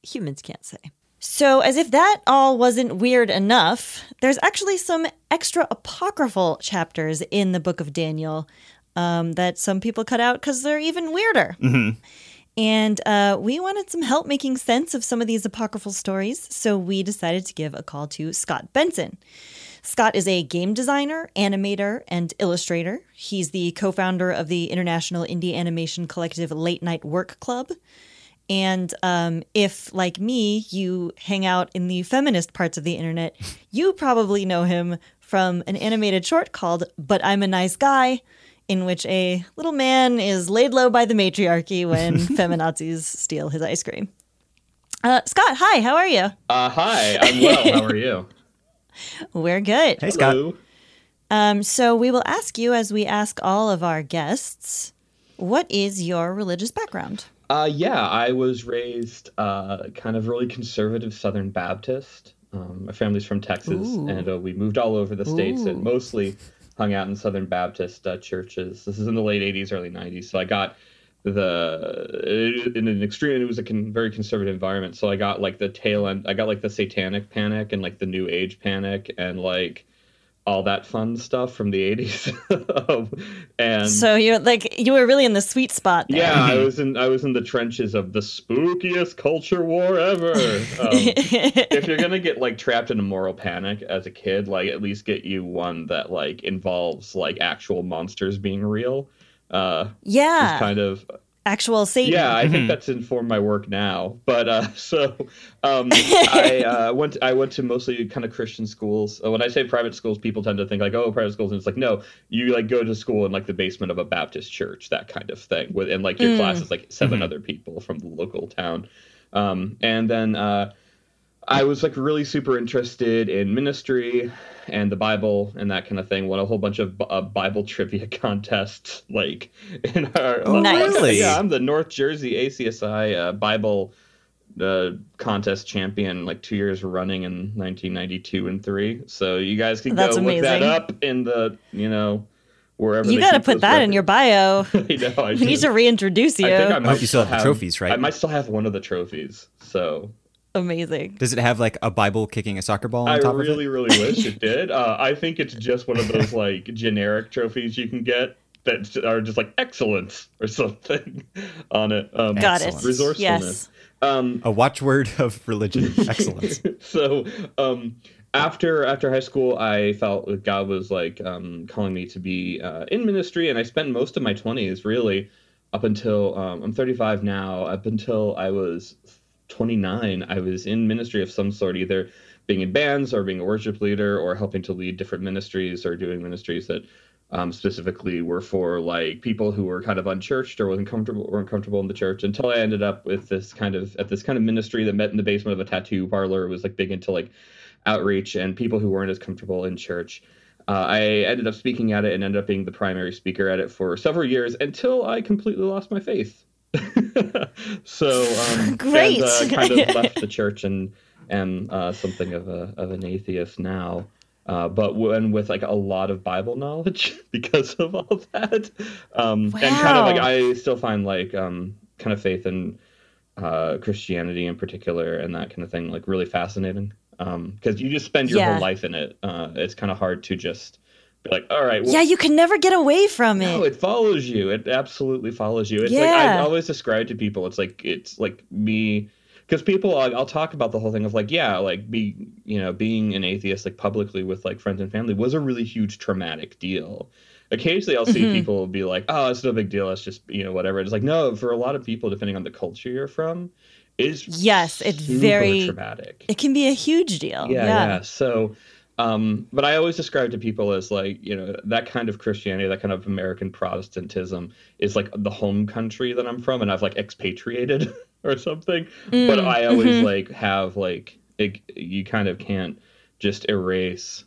Humans can't say. So, as if that all wasn't weird enough, there's actually some extra apocryphal chapters in the book of Daniel um, that some people cut out because they're even weirder. And uh, we wanted some help making sense of some of these apocryphal stories, so we decided to give a call to Scott Benson. Scott is a game designer, animator, and illustrator. He's the co founder of the international indie animation collective Late Night Work Club. And um, if, like me, you hang out in the feminist parts of the internet, you probably know him from an animated short called But I'm a Nice Guy, in which a little man is laid low by the matriarchy when [laughs] feminazis steal his ice cream. Uh, Scott, hi, how are you? Uh, hi, [laughs] I'm well. How are you? We're good. hey Scott. Um, so we will ask you, as we ask all of our guests, what is your religious background? Uh, yeah, I was raised uh, kind of really conservative Southern Baptist. Um, my family's from Texas, Ooh. and uh, we moved all over the states and mostly hung out in Southern Baptist uh, churches. This is in the late '80s, early '90s. So I got the in an extreme. It was a con- very conservative environment. So I got like the tail end. I got like the Satanic Panic and like the New Age Panic and like all that fun stuff from the 80s. [laughs] Um, and So you're like you were really in the sweet spot there. yeah, I was [laughs] in I was in the trenches of the spookiest culture war ever. Um, [laughs] if you're gonna get like trapped in a moral panic as a kid, like at least get you one that like involves like actual monsters being real. Uh, yeah. kind of Actual Satan. yeah, I think that's informed my work now. But uh, [laughs] so um, [laughs] I uh, went. I went to mostly kind of Christian schools. Uh, When I say private schools, people tend to think like, oh, private schools, and it's like, no, you like go to school in like the basement of a Baptist church, that kind of thing. With and like your class is like 7 other people from the local town. Um, and then uh, I was like really super interested in ministry and the Bible and that kind of thing. Won a whole bunch of uh, Bible trivia [laughs] contests, like in our. Oh, Nice. really? Yeah, I'm the North Jersey ACSI uh, Bible uh, contest champion, like two years running in 1992 and three. So you guys can That's go look that up in the you know wherever. You got to put those that in your bio. [laughs] I know. I [laughs] We need to reintroduce you. I think I might you still have the trophies, right? I might still have one of the trophies. So Amazing. Does it have like a Bible kicking a soccer ball on I top really, of really really wish it did. Uh, I think it's just one of those like generic trophies you can get that are just like excellence or something [laughs] on it. Um, Got it. Resourcefulness. Yes. Um. A watchword of religion. [laughs] Excellence. so um, after after high school, I felt that God was like um, calling me to be uh, in ministry, and I spent most of my twenties really up until um, I'm 35 now. Up until I was 29, I was in ministry of some sort, either being in bands or being a worship leader or helping to lead different ministries or doing ministries that um, specifically were for like people who were kind of unchurched or wasn't comfortable or uncomfortable in the church until I ended up with this kind of at this kind of ministry that met in the basement of a tattoo parlor. It was like big into like outreach and people who weren't as comfortable in church. Uh, I ended up speaking at it and ended up being the primary speaker at it for several years until I completely lost my faith. [laughs] so um, Great. [laughs] and, uh, kind of [laughs] left the church and am uh, something of a of an atheist now. Uh, but when with like a lot of Bible knowledge because of all that, um, and kind of like I still find like um, kind of faith in uh, Christianity in particular and that kind of thing like really fascinating because you just spend your Yeah. whole life in it. Uh, it's kind of hard to just be like, all right, well, Yeah, you can never get away from it. no, it follows you. It absolutely follows you. It's like Yeah. I always describe to people. It's like it's like me, because people I'll, I'll talk about the whole thing of like yeah, like be you know being an atheist like publicly with like friends and family was a really huge traumatic deal. Occasionally, I'll see Mhm. people be like, "Oh, it's no big deal. It's just you know whatever." It's like no, for a lot of people, depending on the culture you're from, is Yes, it's very- traumatic. It can be a huge deal. Yeah, Yeah. yeah. So, um, but I always describe to people as like, you know, that kind of Christianity, that kind of American Protestantism is like the home country that I'm from, and I've like expatriated [laughs] or something. but Mm, I always mhm. like have like, it, you kind of can't just erase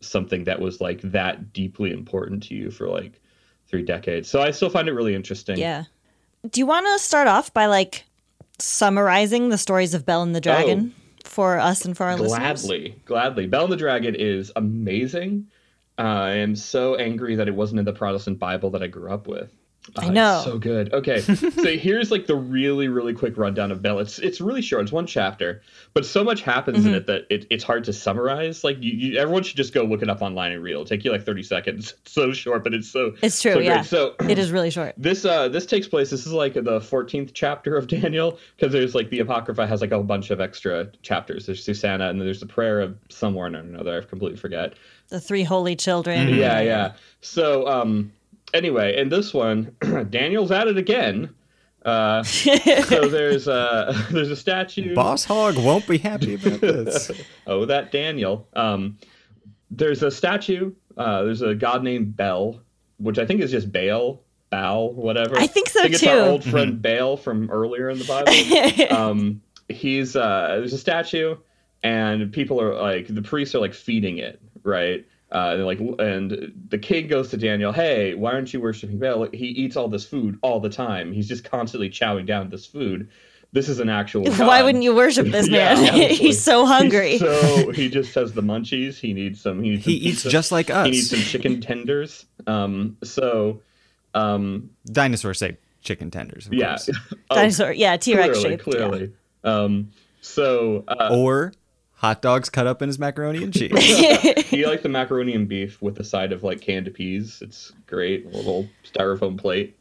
something that was like that deeply important to you for like three decades. So I still find it really interesting. Yeah. Do you want to start off by like summarizing the stories of Bel and the Dragon for us and for our listeners? Gladly, gladly. Bel and the Dragon is amazing. Uh, I am so angry that it wasn't in the Protestant Bible that I grew up with. I know. so good. Okay, [laughs] so here's like the really, really quick rundown of Bel. It's it's really short. It's one chapter, but so much happens Mm-hmm. in it that it, it's hard to summarize. Like you, you, everyone should just go look it up online and read. It'll take you like 30 seconds. [laughs] It's so short, but it's so It's true, so great. yeah. So It is really short. [clears throat] this uh this takes place this is like the 14th chapter of [laughs] daniel because there's like the apocrypha has like a bunch of extra chapters there's susanna and then there's the prayer of someone or another I've completely forget The three holy children. yeah yeah so um anyway in this one [clears throat] daniel's at it again uh so [laughs] there's uh [laughs] there's a statue Boss Hog won't be happy about [laughs] this. oh that daniel um there's a statue uh there's a god named bel which i think is just baal Baal, whatever. I think so, I think it's too. our old friend Baal from earlier in the Bible. um, he's uh, there's a statue, and people are like the priests are like feeding it, right? Uh, and like, and the king goes to Daniel, "Hey, why aren't you worshiping Baal? He eats all this food all the time. He's just constantly chowing down this food. This is an actual. [laughs] Why wouldn't you worship this [laughs] Yeah, man? honestly. [laughs] He's so hungry. He's so he just has the munchies. He needs some. He, needs He some eats pizza. just like us. He needs some chicken tenders. Um, so, um, Dinosaurs say chicken tenders. Of yeah, course. Oh, Dinosaur. Yeah, T Rex shape. clearly, shaped. yeah. clearly. Um, so uh, Or hot dogs cut up in his macaroni and cheese. [laughs] he likes the macaroni and beef with a side of like canned peas. It's great. A little styrofoam plate.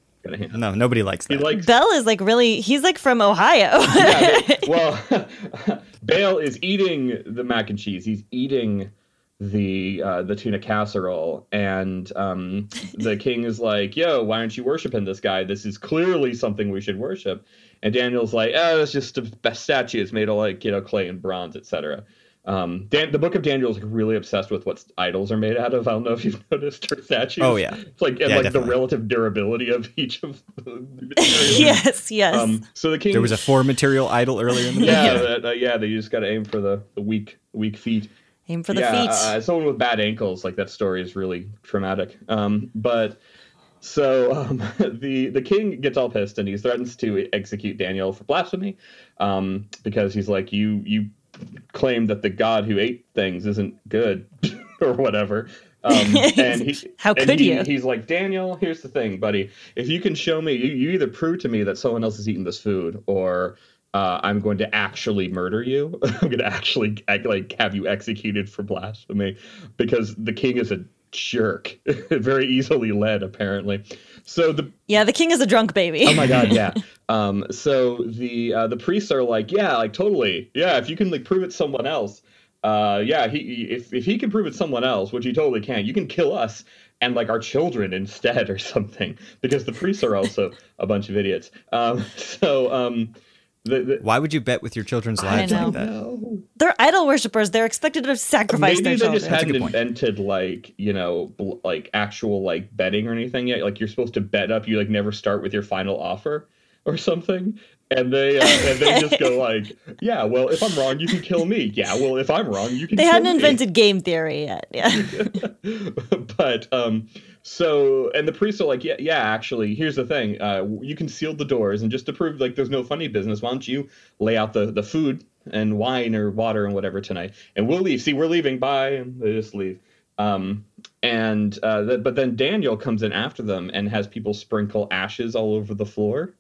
No, nobody likes He that. likes Bel is like really, he's like from Ohio. [laughs] yeah, but- [laughs] well, Bale is eating the mac and cheese. He's eating the uh, the tuna casserole, and um, the [laughs] king is like, "Yo, why aren't you worshiping this guy? This is clearly something we should worship." And Daniel's like, "Oh, it's just a best statue. It's made of like you know clay and bronze, etc." Um, Dan- the Book of Daniel is like really obsessed with what idols are made out of. I don't know if you've [laughs] noticed her statues. Oh, yeah. it's like and Yeah, like the relative durability of each of the [laughs] materials. yes, yes. Um, so the king There was a four material idol earlier in the yeah, movie. that, uh, yeah. They just got to aim for the, the weak weak feet. Aim for the yeah, feet. Uh, someone with bad ankles, like that story is really traumatic. Um, but so um, [laughs] the the king gets all pissed and he threatens to execute Daniel for blasphemy, um, because he's like, you you claim that the god who ate things isn't good [laughs] or whatever. Um, [laughs] and he, How and could he- you? He's like, Daniel, here's the thing, buddy. If you can show me, you, you either prove to me that someone else has eaten this food, or uh, I'm going to actually murder you. [laughs] I'm going to actually act, like have you executed for blasphemy, because the king is a jerk, [laughs] very easily led, apparently. So the yeah, the king is a drunk baby. oh my god yeah [laughs] um so the uh the priests are like yeah like totally yeah if you can like prove it someone else uh yeah he if, if he can prove it someone else which he totally can you can kill us and like our children instead or something because the priests are also a bunch of idiots um so um the, the Why would you bet with your children's I lives know. like that? no. They're idol worshippers. They're expected to sacrifice Maybe their they children. just hadn't good point. invented like you know bl- like actual like betting or anything yet. Like you're supposed to bet up. You like never start with your final offer or something. And they uh, and they just go [laughs] like, yeah, well, if I'm wrong, you can kill me. Yeah, well, if I'm wrong, you can. they kill hadn't me. invented game theory yet. Yeah. [laughs] but um so and the priests are like yeah yeah actually here's the thing uh you can seal the doors and just to prove like there's no funny business why don't you lay out the the food and wine or water and whatever tonight and we'll leave. See we're leaving. Bye. And they just leave. Um and uh th- but then daniel comes in after them and has people sprinkle ashes all over the floor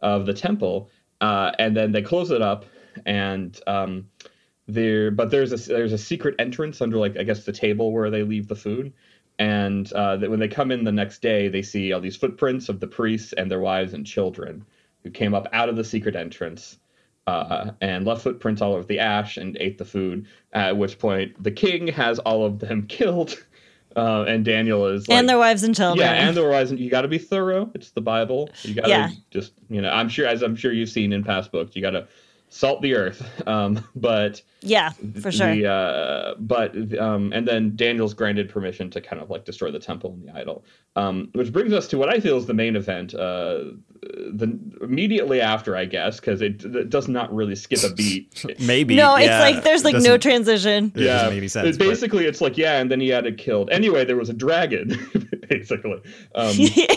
of the temple uh and then they close it up and um there but there's a there's a secret entrance under like i guess the table where they leave the food and uh, that when they come in the next day they see all these footprints of the priests and their wives and children who came up out of the secret entrance uh, and left footprints all over the ash and ate the food at which point the king has all of them [laughs] killed uh, and daniel is like, and their wives and children. yeah, and the horizon. You got to be thorough. It's the Bible. You got to Yeah. just, you know, I'm sure, as I'm sure you've seen in past books, you got to salt the earth. [laughs] Um, but yeah, for sure. the, uh, but um, and then Daniel's granted permission to kind of like destroy the temple and the idol, um, which brings us to what I feel is the main event. Uh, the immediately after, I guess, because it, it does not really skip a beat. [laughs] Maybe. no, it's yeah, like there's like no doesn't- transition. It doesn't make any sense, it- but- basically, it's like yeah, and then he had it killed. Anyway, there was a dragon, [laughs] [laughs] basically. Um,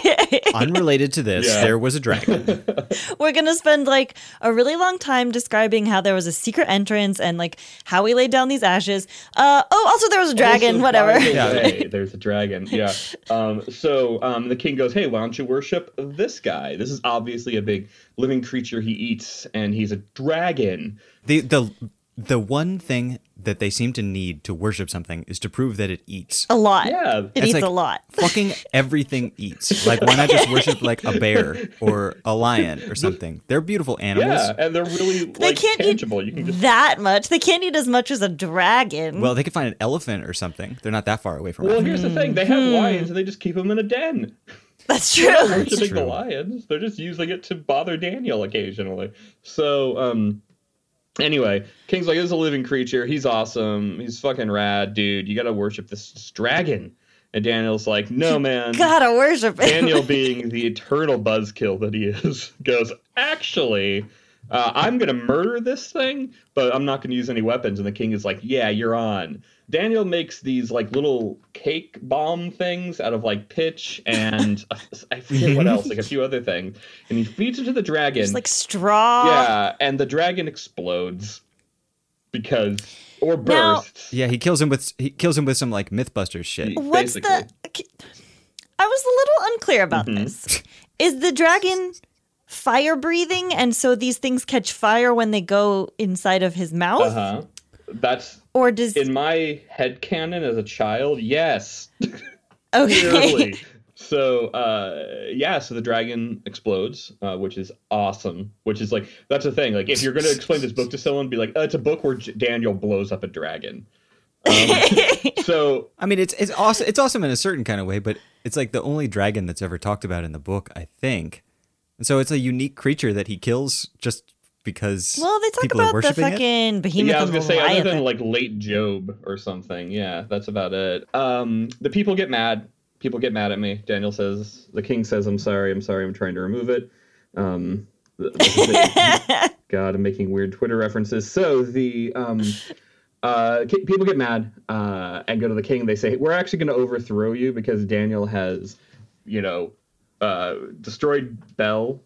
[laughs] Unrelated to this, Yeah. there was a dragon. [laughs] We're gonna spend like a really long time describing how there was a secret entrance and like how we laid down these ashes. Uh oh, also there was a dragon. Also, whatever. Yeah. way, there's a dragon. Yeah. Um, so um, the king goes, "Hey, why don't you worship this guy? This is obviously a big living creature he eats, and he's a dragon." the the the one thing that they seem to need to worship something is to prove that it eats. a lot. Yeah. It It's eats like a lot. [laughs] Fucking everything eats. Like why not just [laughs] worship like a bear or a lion or something? They're beautiful animals. Yeah, and they're really They can't tangible. eat You can just that much. They can't eat as much as a dragon. Well, they could find an elephant or something. They're not that far away from well, us. here's the thing: they Hmm. have lions, and they just keep them in a den. That's They're true. not worshiping the true. lions; they're just using it to bother Daniel occasionally. So, um, anyway, King's like, "This is a living creature. He's awesome. He's fucking rad, dude. You gotta worship this, this dragon." And Daniel's like, "No, man." Gotta worship it. Daniel, [laughs] being the eternal buzzkill that he is, goes, Actually, uh, I'm going to murder this thing, but I'm not going to use any weapons. And the king is like, Yeah, you're on. Daniel makes these like little cake bomb things out of like pitch and [laughs] uh, I forget what else, like a few other things. And he feeds it to the dragon. Just like straw. yeah, and the dragon explodes because, or Now- bursts. Yeah, he kills him with he kills him with some like MythBusters shit. What's the? I was a little unclear about Mm-hmm. this. Is the dragon fire breathing, and so these things catch fire when they go inside of his mouth? Uh huh. that's Or does in my head canon as a child. Yes, [laughs] okay? So uh, yeah, so the dragon explodes, uh, which is awesome. Which is like that's the thing. Like if you're gonna explain this book to someone, be like, uh, it's a book where J- Daniel blows up a dragon. Um, [laughs] so I mean, it's it's awesome. It's awesome in a certain kind of way, but it's like the only dragon that's ever talked about in the book, I think. And so it's a unique creature that he kills just because well, they talk people are about the worshiping it. fucking behemoth yeah, I was gonna say other Leviathan. than like late Job or something. Yeah, that's about it. Um, the people get mad. People get mad at me. Daniel says the king says, "I'm sorry. I'm sorry. I'm trying to remove it." Um, th- this is it. God, I'm making weird Twitter references. So the um, uh, ki- people get mad uh, and go to the king. They say, "We're actually going to overthrow you because Daniel has, you know, uh, destroyed Bel,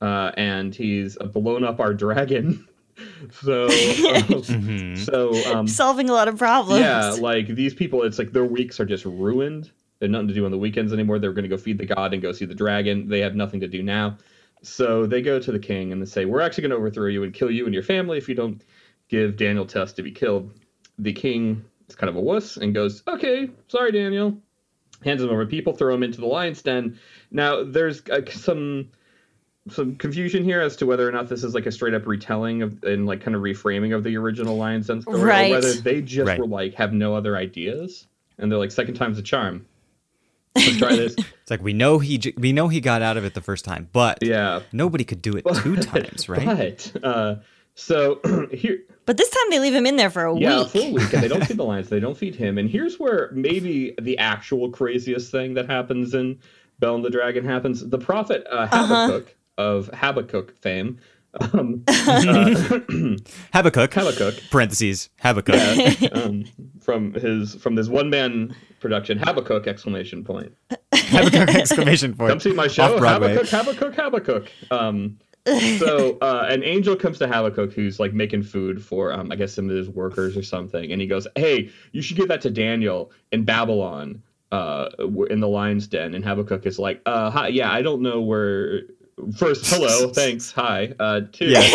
uh, and he's blown up our dragon." [laughs] so, [laughs] Mhm. so um, solving a lot of problems. yeah, like these people, it's like their weeks are just ruined. They have nothing to do on the weekends anymore. They're going to go feed the god and go see the dragon. They have nothing to do now. So they go to the king and they say, We're actually going to overthrow you and kill you and your family if you don't give Daniel Test to be killed. The king is kind of a wuss and goes, Okay, sorry, Daniel. Hands him over. People throw him into the lion's den. Now, there's uh, some some confusion here as to whether or not this is like a straight up retelling of and like kind of reframing of the original Lion's Den story, Right. or whether they just Right. were like have no other ideas and they're like second time's a charm. [laughs] Let's try this. It's like we know he j- we know he got out of it the first time, but Yeah. nobody could do it two times, right? [laughs] But uh, so [clears throat] here, But this time they leave him in there for a week. yeah, a full week, and they don't [laughs] feed the lions. They don't feed him. And here's where maybe the actual craziest thing that happens in Bel and the Dragon happens. The prophet uh, Uh-huh. Habakkuk of Habakkuk fame. Um, [laughs] [clears throat] Habakkuk, Habakkuk. parentheses, Habakkuk. Yeah, um, from his from this one man production, Habakkuk exclamation point. Habakkuk [laughs] exclamation point. Come see my show, Off-Broadway. Habakkuk, Habakkuk, Habakkuk. Um, so uh, an angel comes to Habakkuk who's like making food for um, I guess some of his workers or something, and he goes, "Hey, you should give that to Daniel in Babylon, uh, in the lion's den." And Habakkuk is like, "Uh, hi, yeah, I don't know where." First, hello, [laughs] thanks, hi. Uh, two, Yeah.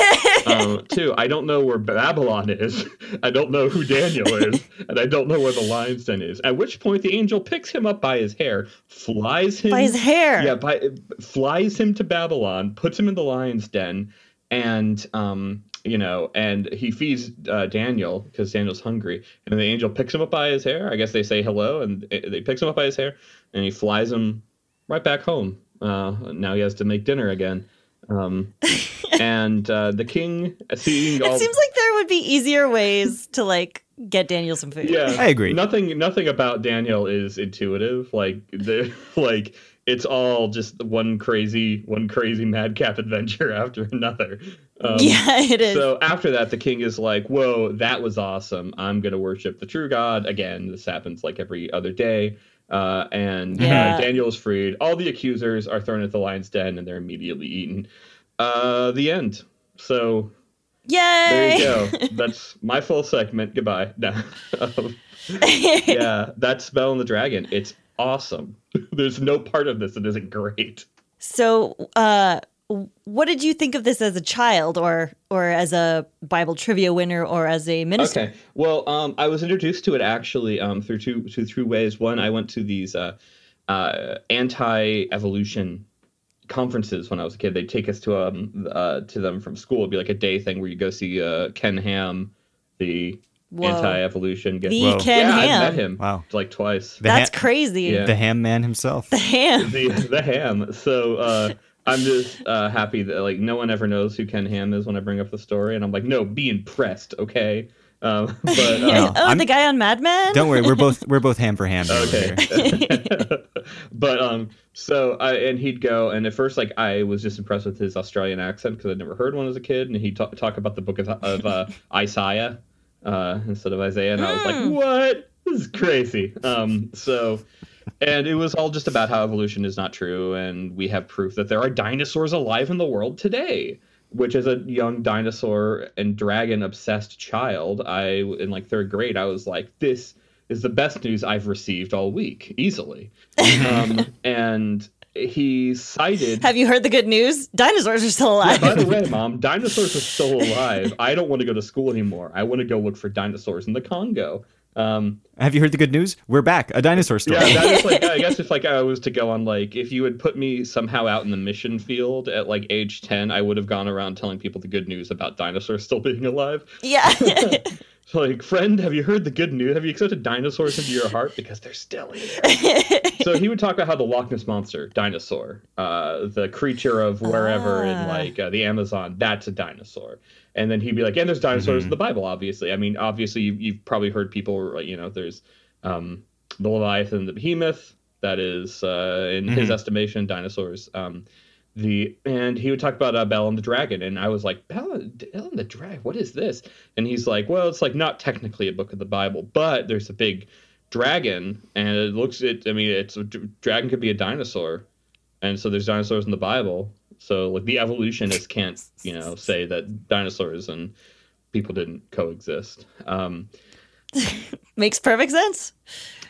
um, two, I don't know where Babylon is. [laughs] I don't know who Daniel is, [laughs] and I don't know where the lion's den is. At which point, the angel picks him up by his hair, flies him By his hair. yeah, by, flies him to Babylon, puts him in the lion's den, and um, you know, and he feeds uh, Daniel because Daniel's hungry, and the angel picks him up by his hair. I guess they say hello, and they picks him up by his hair, and he flies him right back home. Uh, now he has to make dinner again. Um, [laughs] and uh, the king, seeing all It seems like there would be easier ways to like get Daniel some food. yeah I agree. nothing nothing about daniel is intuitive like the [laughs] like it's all just one crazy one crazy madcap adventure [laughs] after another um, Yeah, [laughs] it is. so after that the king is like whoa that was awesome i'm gonna worship the true god again this happens like every other day uh, and Yeah. [laughs] uh, daniel is freed all the accusers are thrown at the lion's den and they're immediately eaten uh, the end so Yay! there you go [laughs] that's my full segment goodbye no. Um, yeah, that's Bel and the Dragon. It's awesome. There's no part of this that isn't great. So, uh, what did you think of this as a child, or or as a Bible trivia winner, or as a minister? Okay. Well, um, I was introduced to it actually um, through two, two through ways. One, I went to these uh, uh, anti-evolution conferences when I was a kid. They'd take us to um uh, to them from school. It'd be like a day thing where you go see uh, Ken Ham, the Whoa. anti-evolution guy. The Whoa. Ken yeah, I Ham. met him. Wow. like twice. The That's ha- crazy. Yeah. The ham man himself. The ham. the the ham. So uh, [laughs] I'm just uh, happy that like no one ever knows who Ken Ham is when I bring up the story, and I'm like, no, be impressed, okay? Um, [laughs] but [laughs] uh, oh, I'm- the guy on Mad Men. Don't worry, we're both we're both ham for ham. okay. [laughs] but um, so I and he'd go, and at first like I was just impressed with his Australian accent because I'd never heard one as a kid, and he'd talk, talk about the book of, of uh, Isaiah uh, instead of Isaiah, and I was like, what? This is crazy. Um, so. And it was all just about how evolution is not true, and we have proof that there are dinosaurs alive in the world today. Which, as a young dinosaur and dragon obsessed child, I in like third grade, I was like, "This is the best news I've received all week, easily." [laughs] um, and he cited. Have you heard the good news? Dinosaurs are still alive. By the way, [laughs] mom, dinosaurs are still alive. I don't want to go to school anymore. I want to go look for dinosaurs in the Congo. Um, Have you heard the good news? We're back. A dinosaur story. yeah, that is like [laughs] I guess if like I was to go on like if you had put me somehow out in the mission field at like age ten, I would have gone around telling people the good news about dinosaurs still being alive. yeah. [laughs] So, like, friend, have you heard the good news? Have you accepted dinosaurs into your heart because they're still here? [laughs] so he would talk about how the Loch Ness monster, dinosaur, uh, the creature of wherever in Ah. like uh, the Amazon, that's a dinosaur. And then he'd be like, and there's dinosaurs in the Bible, obviously. I mean, obviously you, you've probably heard people, you know, there's um, the Leviathan, the Behemoth. That is, uh, in his estimation, dinosaurs. Um, the and he would talk about uh, Bel and the Dragon, and I was like, Bel and, Bel and the Dragon, what is this? And he's like, well, it's like not technically a book of the Bible, but there's a big dragon, and it looks it. I mean, it's a dragon could be a dinosaur, and so there's dinosaurs in the Bible. So like the evolutionists can't, you know, [laughs] say that dinosaurs and people didn't coexist. Um, [laughs] Makes perfect sense.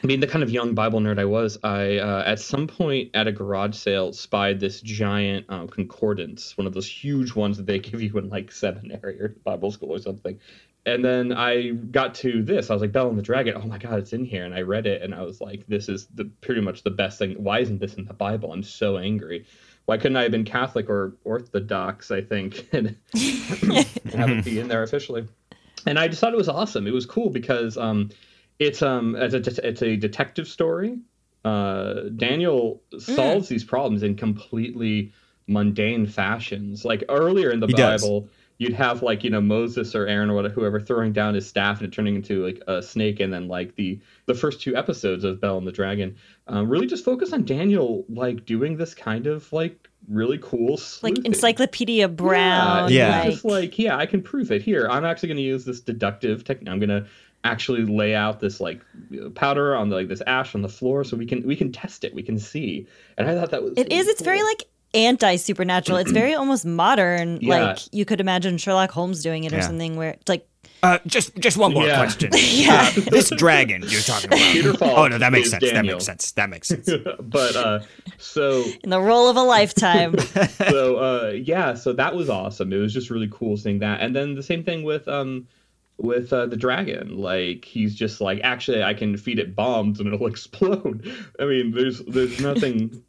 being the kind of young Bible nerd I was, I uh, at some point at a garage sale spied this giant um, concordance, one of those huge ones that they [laughs] give you in like seminary or Bible school or something. And then I got to this. I was like, Bel and the Dragon. Oh my God, it's in here. And I read it, and I was like, this is the pretty much the best thing. Why isn't this in the Bible? I'm so angry. Why couldn't I have been Catholic or Orthodox? I think [laughs] and [laughs] have it be in there officially. And I just thought it was awesome. It was cool because um, it's um it's a it's a detective story. Uh, Daniel solves these problems in completely mundane fashions. Like earlier in the He does. You'd have like you know Moses or Aaron or whatever, whoever throwing down his staff and it turning into like a snake, and then like the the first two episodes of Bel and the Dragon um, really just focus on Daniel like doing this kind of like really cool Like. Encyclopedia Brown. Yeah. Like, Just like, yeah, I can prove it. Here, I'm actually going to use this deductive technique. I'm going to actually lay out this like powder on the, like this ash on the floor, so we can we can test it. We can see. And I thought that was it is. It's very like anti supernatural. It's very almost modern. [clears throat] Yeah. Like you could imagine Sherlock Holmes doing it or Yeah. something where it's like Uh, just just one more Yeah. question. [laughs] Yeah. Uh, [laughs] this dragon you're talking about. Peter Falk oh no, that makes is sense. That makes sense. That makes sense. [laughs] but uh, so in the role of a lifetime. so uh, yeah, so that was awesome. It was just really cool seeing that. And then the same thing with um with uh, the dragon. Like he's just like, actually, I can feed it bombs and it'll explode. I mean, there's there's nothing.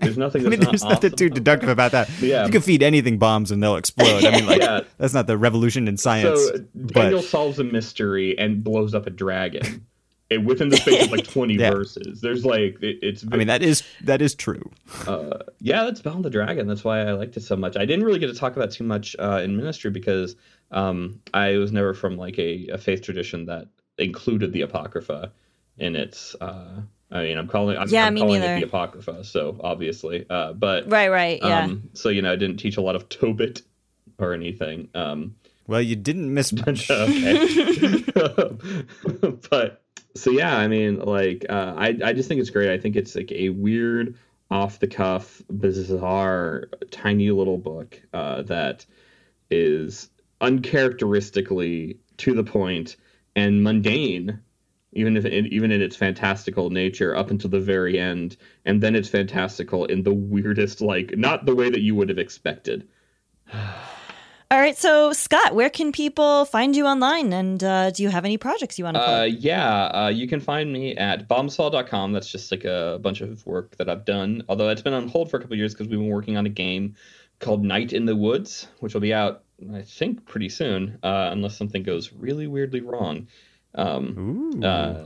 There's nothing. [laughs] I mean, there's not nothing too deductive about that. Yeah. You can feed anything bombs and they'll explode. I mean, like Yeah. that's not the revolution in science. So Daniel but solves a mystery and blows up a dragon. And within the space of like [laughs] 20 Yeah. verses, there's like it, it's. I mean, that is that is true. uh, yeah, that's and the Dragon. That's why I liked it so much. I didn't really get to talk about too much uh, in ministry because um, I was never from like a, a faith tradition that included the apocrypha in its. Uh, I mean, I'm calling. I'm, Yeah, I'm me calling neither. it the apocrypha. So obviously, uh, but right, right. Yeah. um, so you know, I didn't teach a lot of Tobit or anything. Um, Well, you didn't miss much. okay. [laughs] but so yeah, I mean, like, uh, I I just think it's great. I think it's like a weird, off the cuff, bizarre, tiny little book uh, that is uncharacteristically to the point and mundane. Even if it, even in its fantastical nature, up until the very end, and then it's fantastical in the weirdest, like not the way that you would have expected. [sighs] All right. So Scott, where can people find you online? And uh, do you have any projects you want to Uh, yeah, uh, you can find me at bombsfall.com. That's just like a bunch of work that I've done. Although it's been on hold for a couple years because we've been working on a game called Night in the Woods, which will be out, I think, pretty soon, uh, unless something goes really weirdly wrong. Um, uh,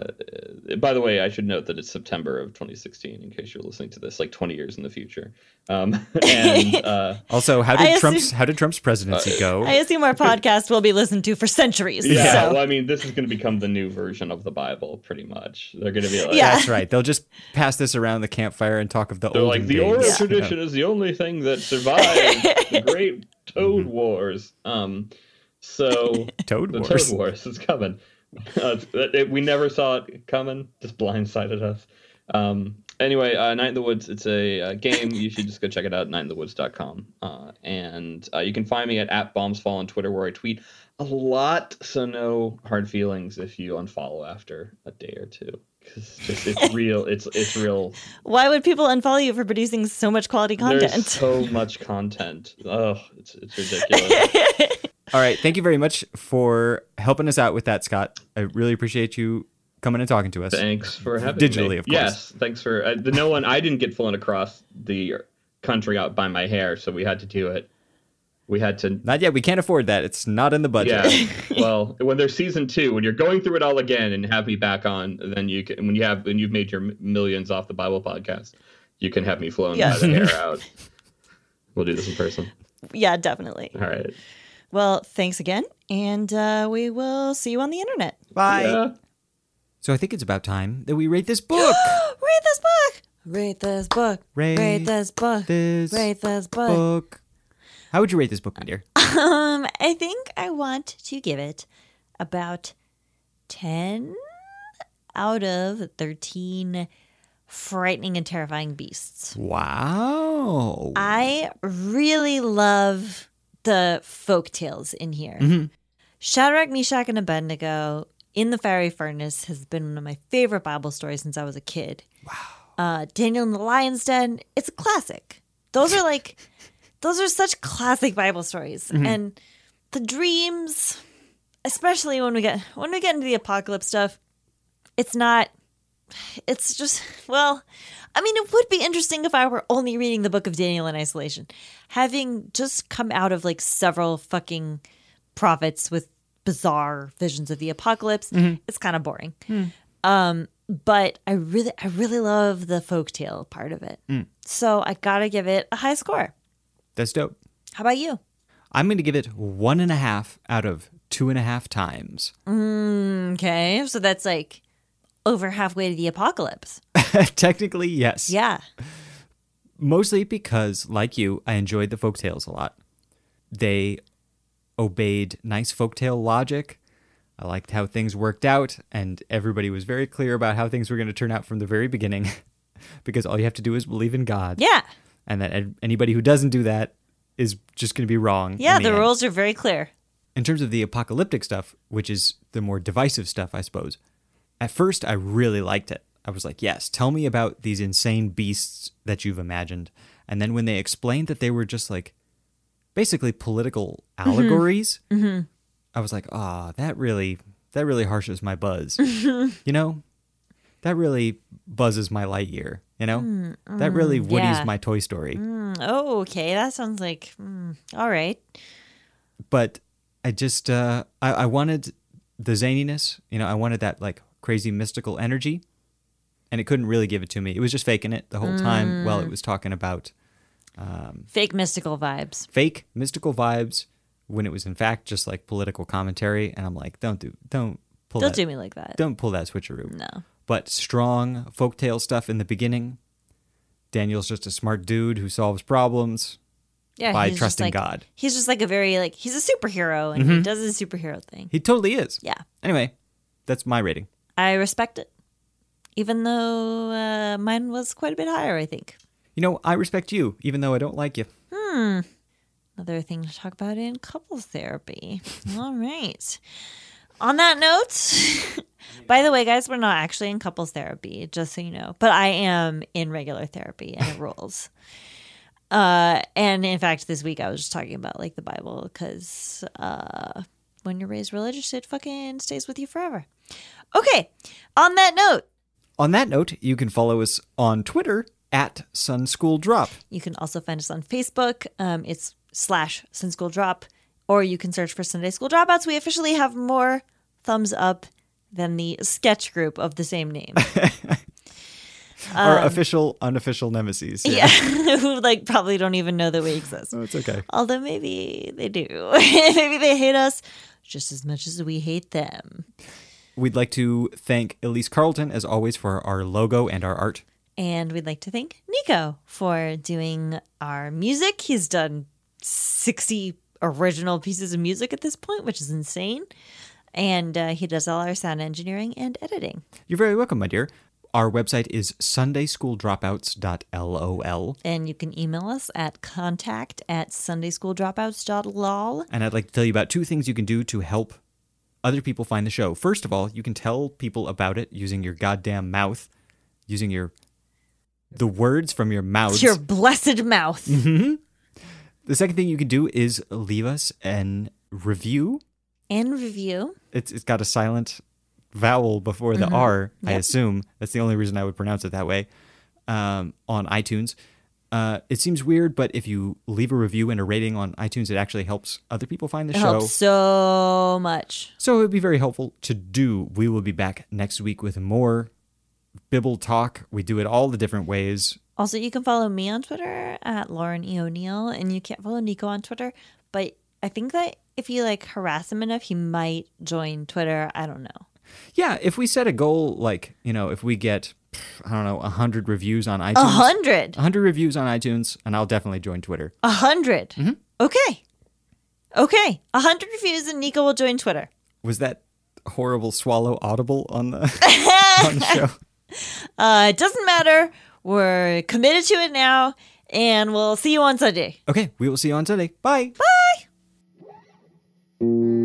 by the way, I should note that it's September of 2016, in case you're listening to this, like 20 years in the future. Um, [laughs] and [laughs] uh, also, how I did assume- Trump's how did Trump's presidency go? I assume our podcast will be listened to for centuries. yeah, so. well, I mean, this is going to become the new version of the Bible, pretty much. They're going to be like, Yeah. That's right. They'll just pass this around the campfire and talk of the They're like the days. oral Yeah. tradition is the only thing that survived the [laughs] great Toad Wars. Um, so Toad the Wars. Toad Wars is coming. Uh, it- we never saw it coming. Just blindsided us. Um, anyway, uh, Night in the Woods. It's a, uh game. You should just go check it out. Nightinthewoods.com. Uh, and uh, you can find me at, at bombsfall on Twitter, where I tweet a lot. So no hard feelings if you unfollow after a day or two, 'Cause just it's [laughs] real. It's it's real. Why would people unfollow you for producing so much quality content? There's so much content. Oh, it's it's ridiculous. [laughs] All right. Thank you very much for helping us out with that, Scott. I really appreciate you coming and talking to us. Thanks for having me. Digitally, me. of course. Yes, thanks for uh, the no one. I didn't get flown across the country out by my hair, so we had to do it. We had to. Not yet. We can't afford that. It's not in the budget. Yeah. [laughs] well, when there's season two, when you're going through it all again and have me back on, then you can. When you have when you've made your millions off the Bible podcast, you can have me flown Yeah. by the hair out. We'll do this in person. [laughs] yeah, definitely. All right. Well, thanks again, and uh, we will see you on the internet. Bye. Yeah. So I think it's about time that we rate this book. [gasps] rate this book. Rate this book. Rate Read this book. this Read this book. book. How would you rate this book, my dear? [laughs] Um, I think I want to give it about ten out of thirteen frightening and terrifying beasts. Wow. I really love the folk tales in here. Mhm. Shadrach, Meshach, and Abednego in the fiery furnace has been one of my favorite Bible stories since I was a kid. Wow. Uh, Daniel in the lion's den, it's a classic. Those are like, [laughs] those are such classic Bible stories, and the dreams, especially when we get when we get into the apocalypse stuff, it's not. It's just well, I mean, it would be interesting if I were only reading the book of Daniel in isolation. Having just come out of like several fucking prophets with bizarre visions of the apocalypse, mm-hmm. it's kind of boring. Hmm. Um, but I really, I really love the folktale part of it. Mm. So I gotta give it a high score. That's dope. How about you? I'm going to give it one and a half out of two and a half times. Mm, okay, so that's like over halfway to the apocalypse. [laughs] Technically, yes. Yeah. Mostly because, like you, I enjoyed the folktales a lot. They obeyed nice folktale logic. I liked how things worked out, and everybody was very clear about how things were going to turn out from the very beginning. [laughs] because all you have to do is believe in God. Yeah. And that an- anybody who doesn't do that is just going to be wrong. Yeah, the end. rules are very clear. in terms of the apocalyptic stuff, which is the more divisive stuff, I suppose, at first I really liked it. I was like, yes, tell me about these insane beasts that you've imagined. And then when they explained that they were just like basically political allegories, I was like, ah, that really, that really harshes my buzz. [laughs] you know, that really buzzes my light year. You know, that really Woody's yeah. my Toy Story. Mm, oh, okay. That sounds like mm, all right. but I just uh, I, I wanted the zaniness. You know, I wanted that like crazy mystical energy, and it couldn't really give it to me. It was just faking it the whole time while it mm. was talking about um, Fake mystical vibes. fake mystical vibes when it was in fact just like political commentary. And I'm like, don't do don't pull Don't that do me like that. don't pull that switcheroo. No. But strong folktale stuff in the beginning. Daniel's just a smart dude who solves problems Yeah, by trusting like- God. He's just like a very like he's a superhero and he mm-hmm. does his superhero thing. He totally is. Yeah, Anyway, that's my rating. I respect it, even though uh, mine was quite a bit higher. I think. You know, I respect you, even though I don't like you. Hmm. Another thing to talk about in couples therapy. [laughs] All right. On that note, [laughs] by the way, guys, we're not actually in couples therapy, just so you know. But I am in regular therapy and it [laughs] rules. Uh, and in fact, this week I was just talking about like the Bible because uh, when you're raised religious, it fucking stays with you forever. Okay. On that note, On that note, you can follow us on Twitter at Sun School Drop. You can also find us on Facebook. Um, it's slash Sun School Drop, or you can search for Sunday School Dropouts. We officially have more thumbs up than the sketch group of the same name. [laughs] Our official, unofficial nemesis. Um, yeah, [laughs] who like probably don't even know that we exist. Oh, it's okay. Although maybe they do. [laughs] maybe they hate us just as much as we hate them. We'd like to thank Elise Carlton, as always, for our logo and our art. And we'd like to thank Nico for doing our music. He's done 60 original pieces of music at this point, which is insane. And uh, he does all our sound engineering and editing. You're very welcome, my dear. Our website is sundayschooldropouts.lol. And you can email us at contact at sundayschooldropouts.lol. And I'd like to tell you about two things you can do to help other people find the show. First of all, you can tell people about it using your goddamn mouth, using your the words from your mouth. Your blessed mouth. Mm-hmm. The second thing you can do is leave us an review. And review. It's it's got a silent vowel before the R. I assume that's the only reason I would pronounce it that way. Um, on iTunes, uh, it seems weird, but if you leave a review and a rating on iTunes, it actually helps other people find the It show. helps so much. So it would be very helpful to do. We will be back next week with more Bibble talk. We do it all the different ways. Also, you can follow me on Twitter at Lauren E. O'Neill, and you can't follow Nico on Twitter. But I think that if you like harass him enough, he might join Twitter. I don't know. Yeah, if we set a goal, like you know, if we get I don't know, hundred reviews on iTunes, A hundred. hundred reviews on iTunes, and I'll definitely join Twitter. A 100 Mm-hmm. Okay. Okay. A hundred reviews, and Nico will join Twitter. Was that horrible swallow audible on the [laughs] on the show? Uh, it doesn't matter. We're committed to it now, and we'll see you on Sunday. Okay, we will see you on Sunday. Bye. When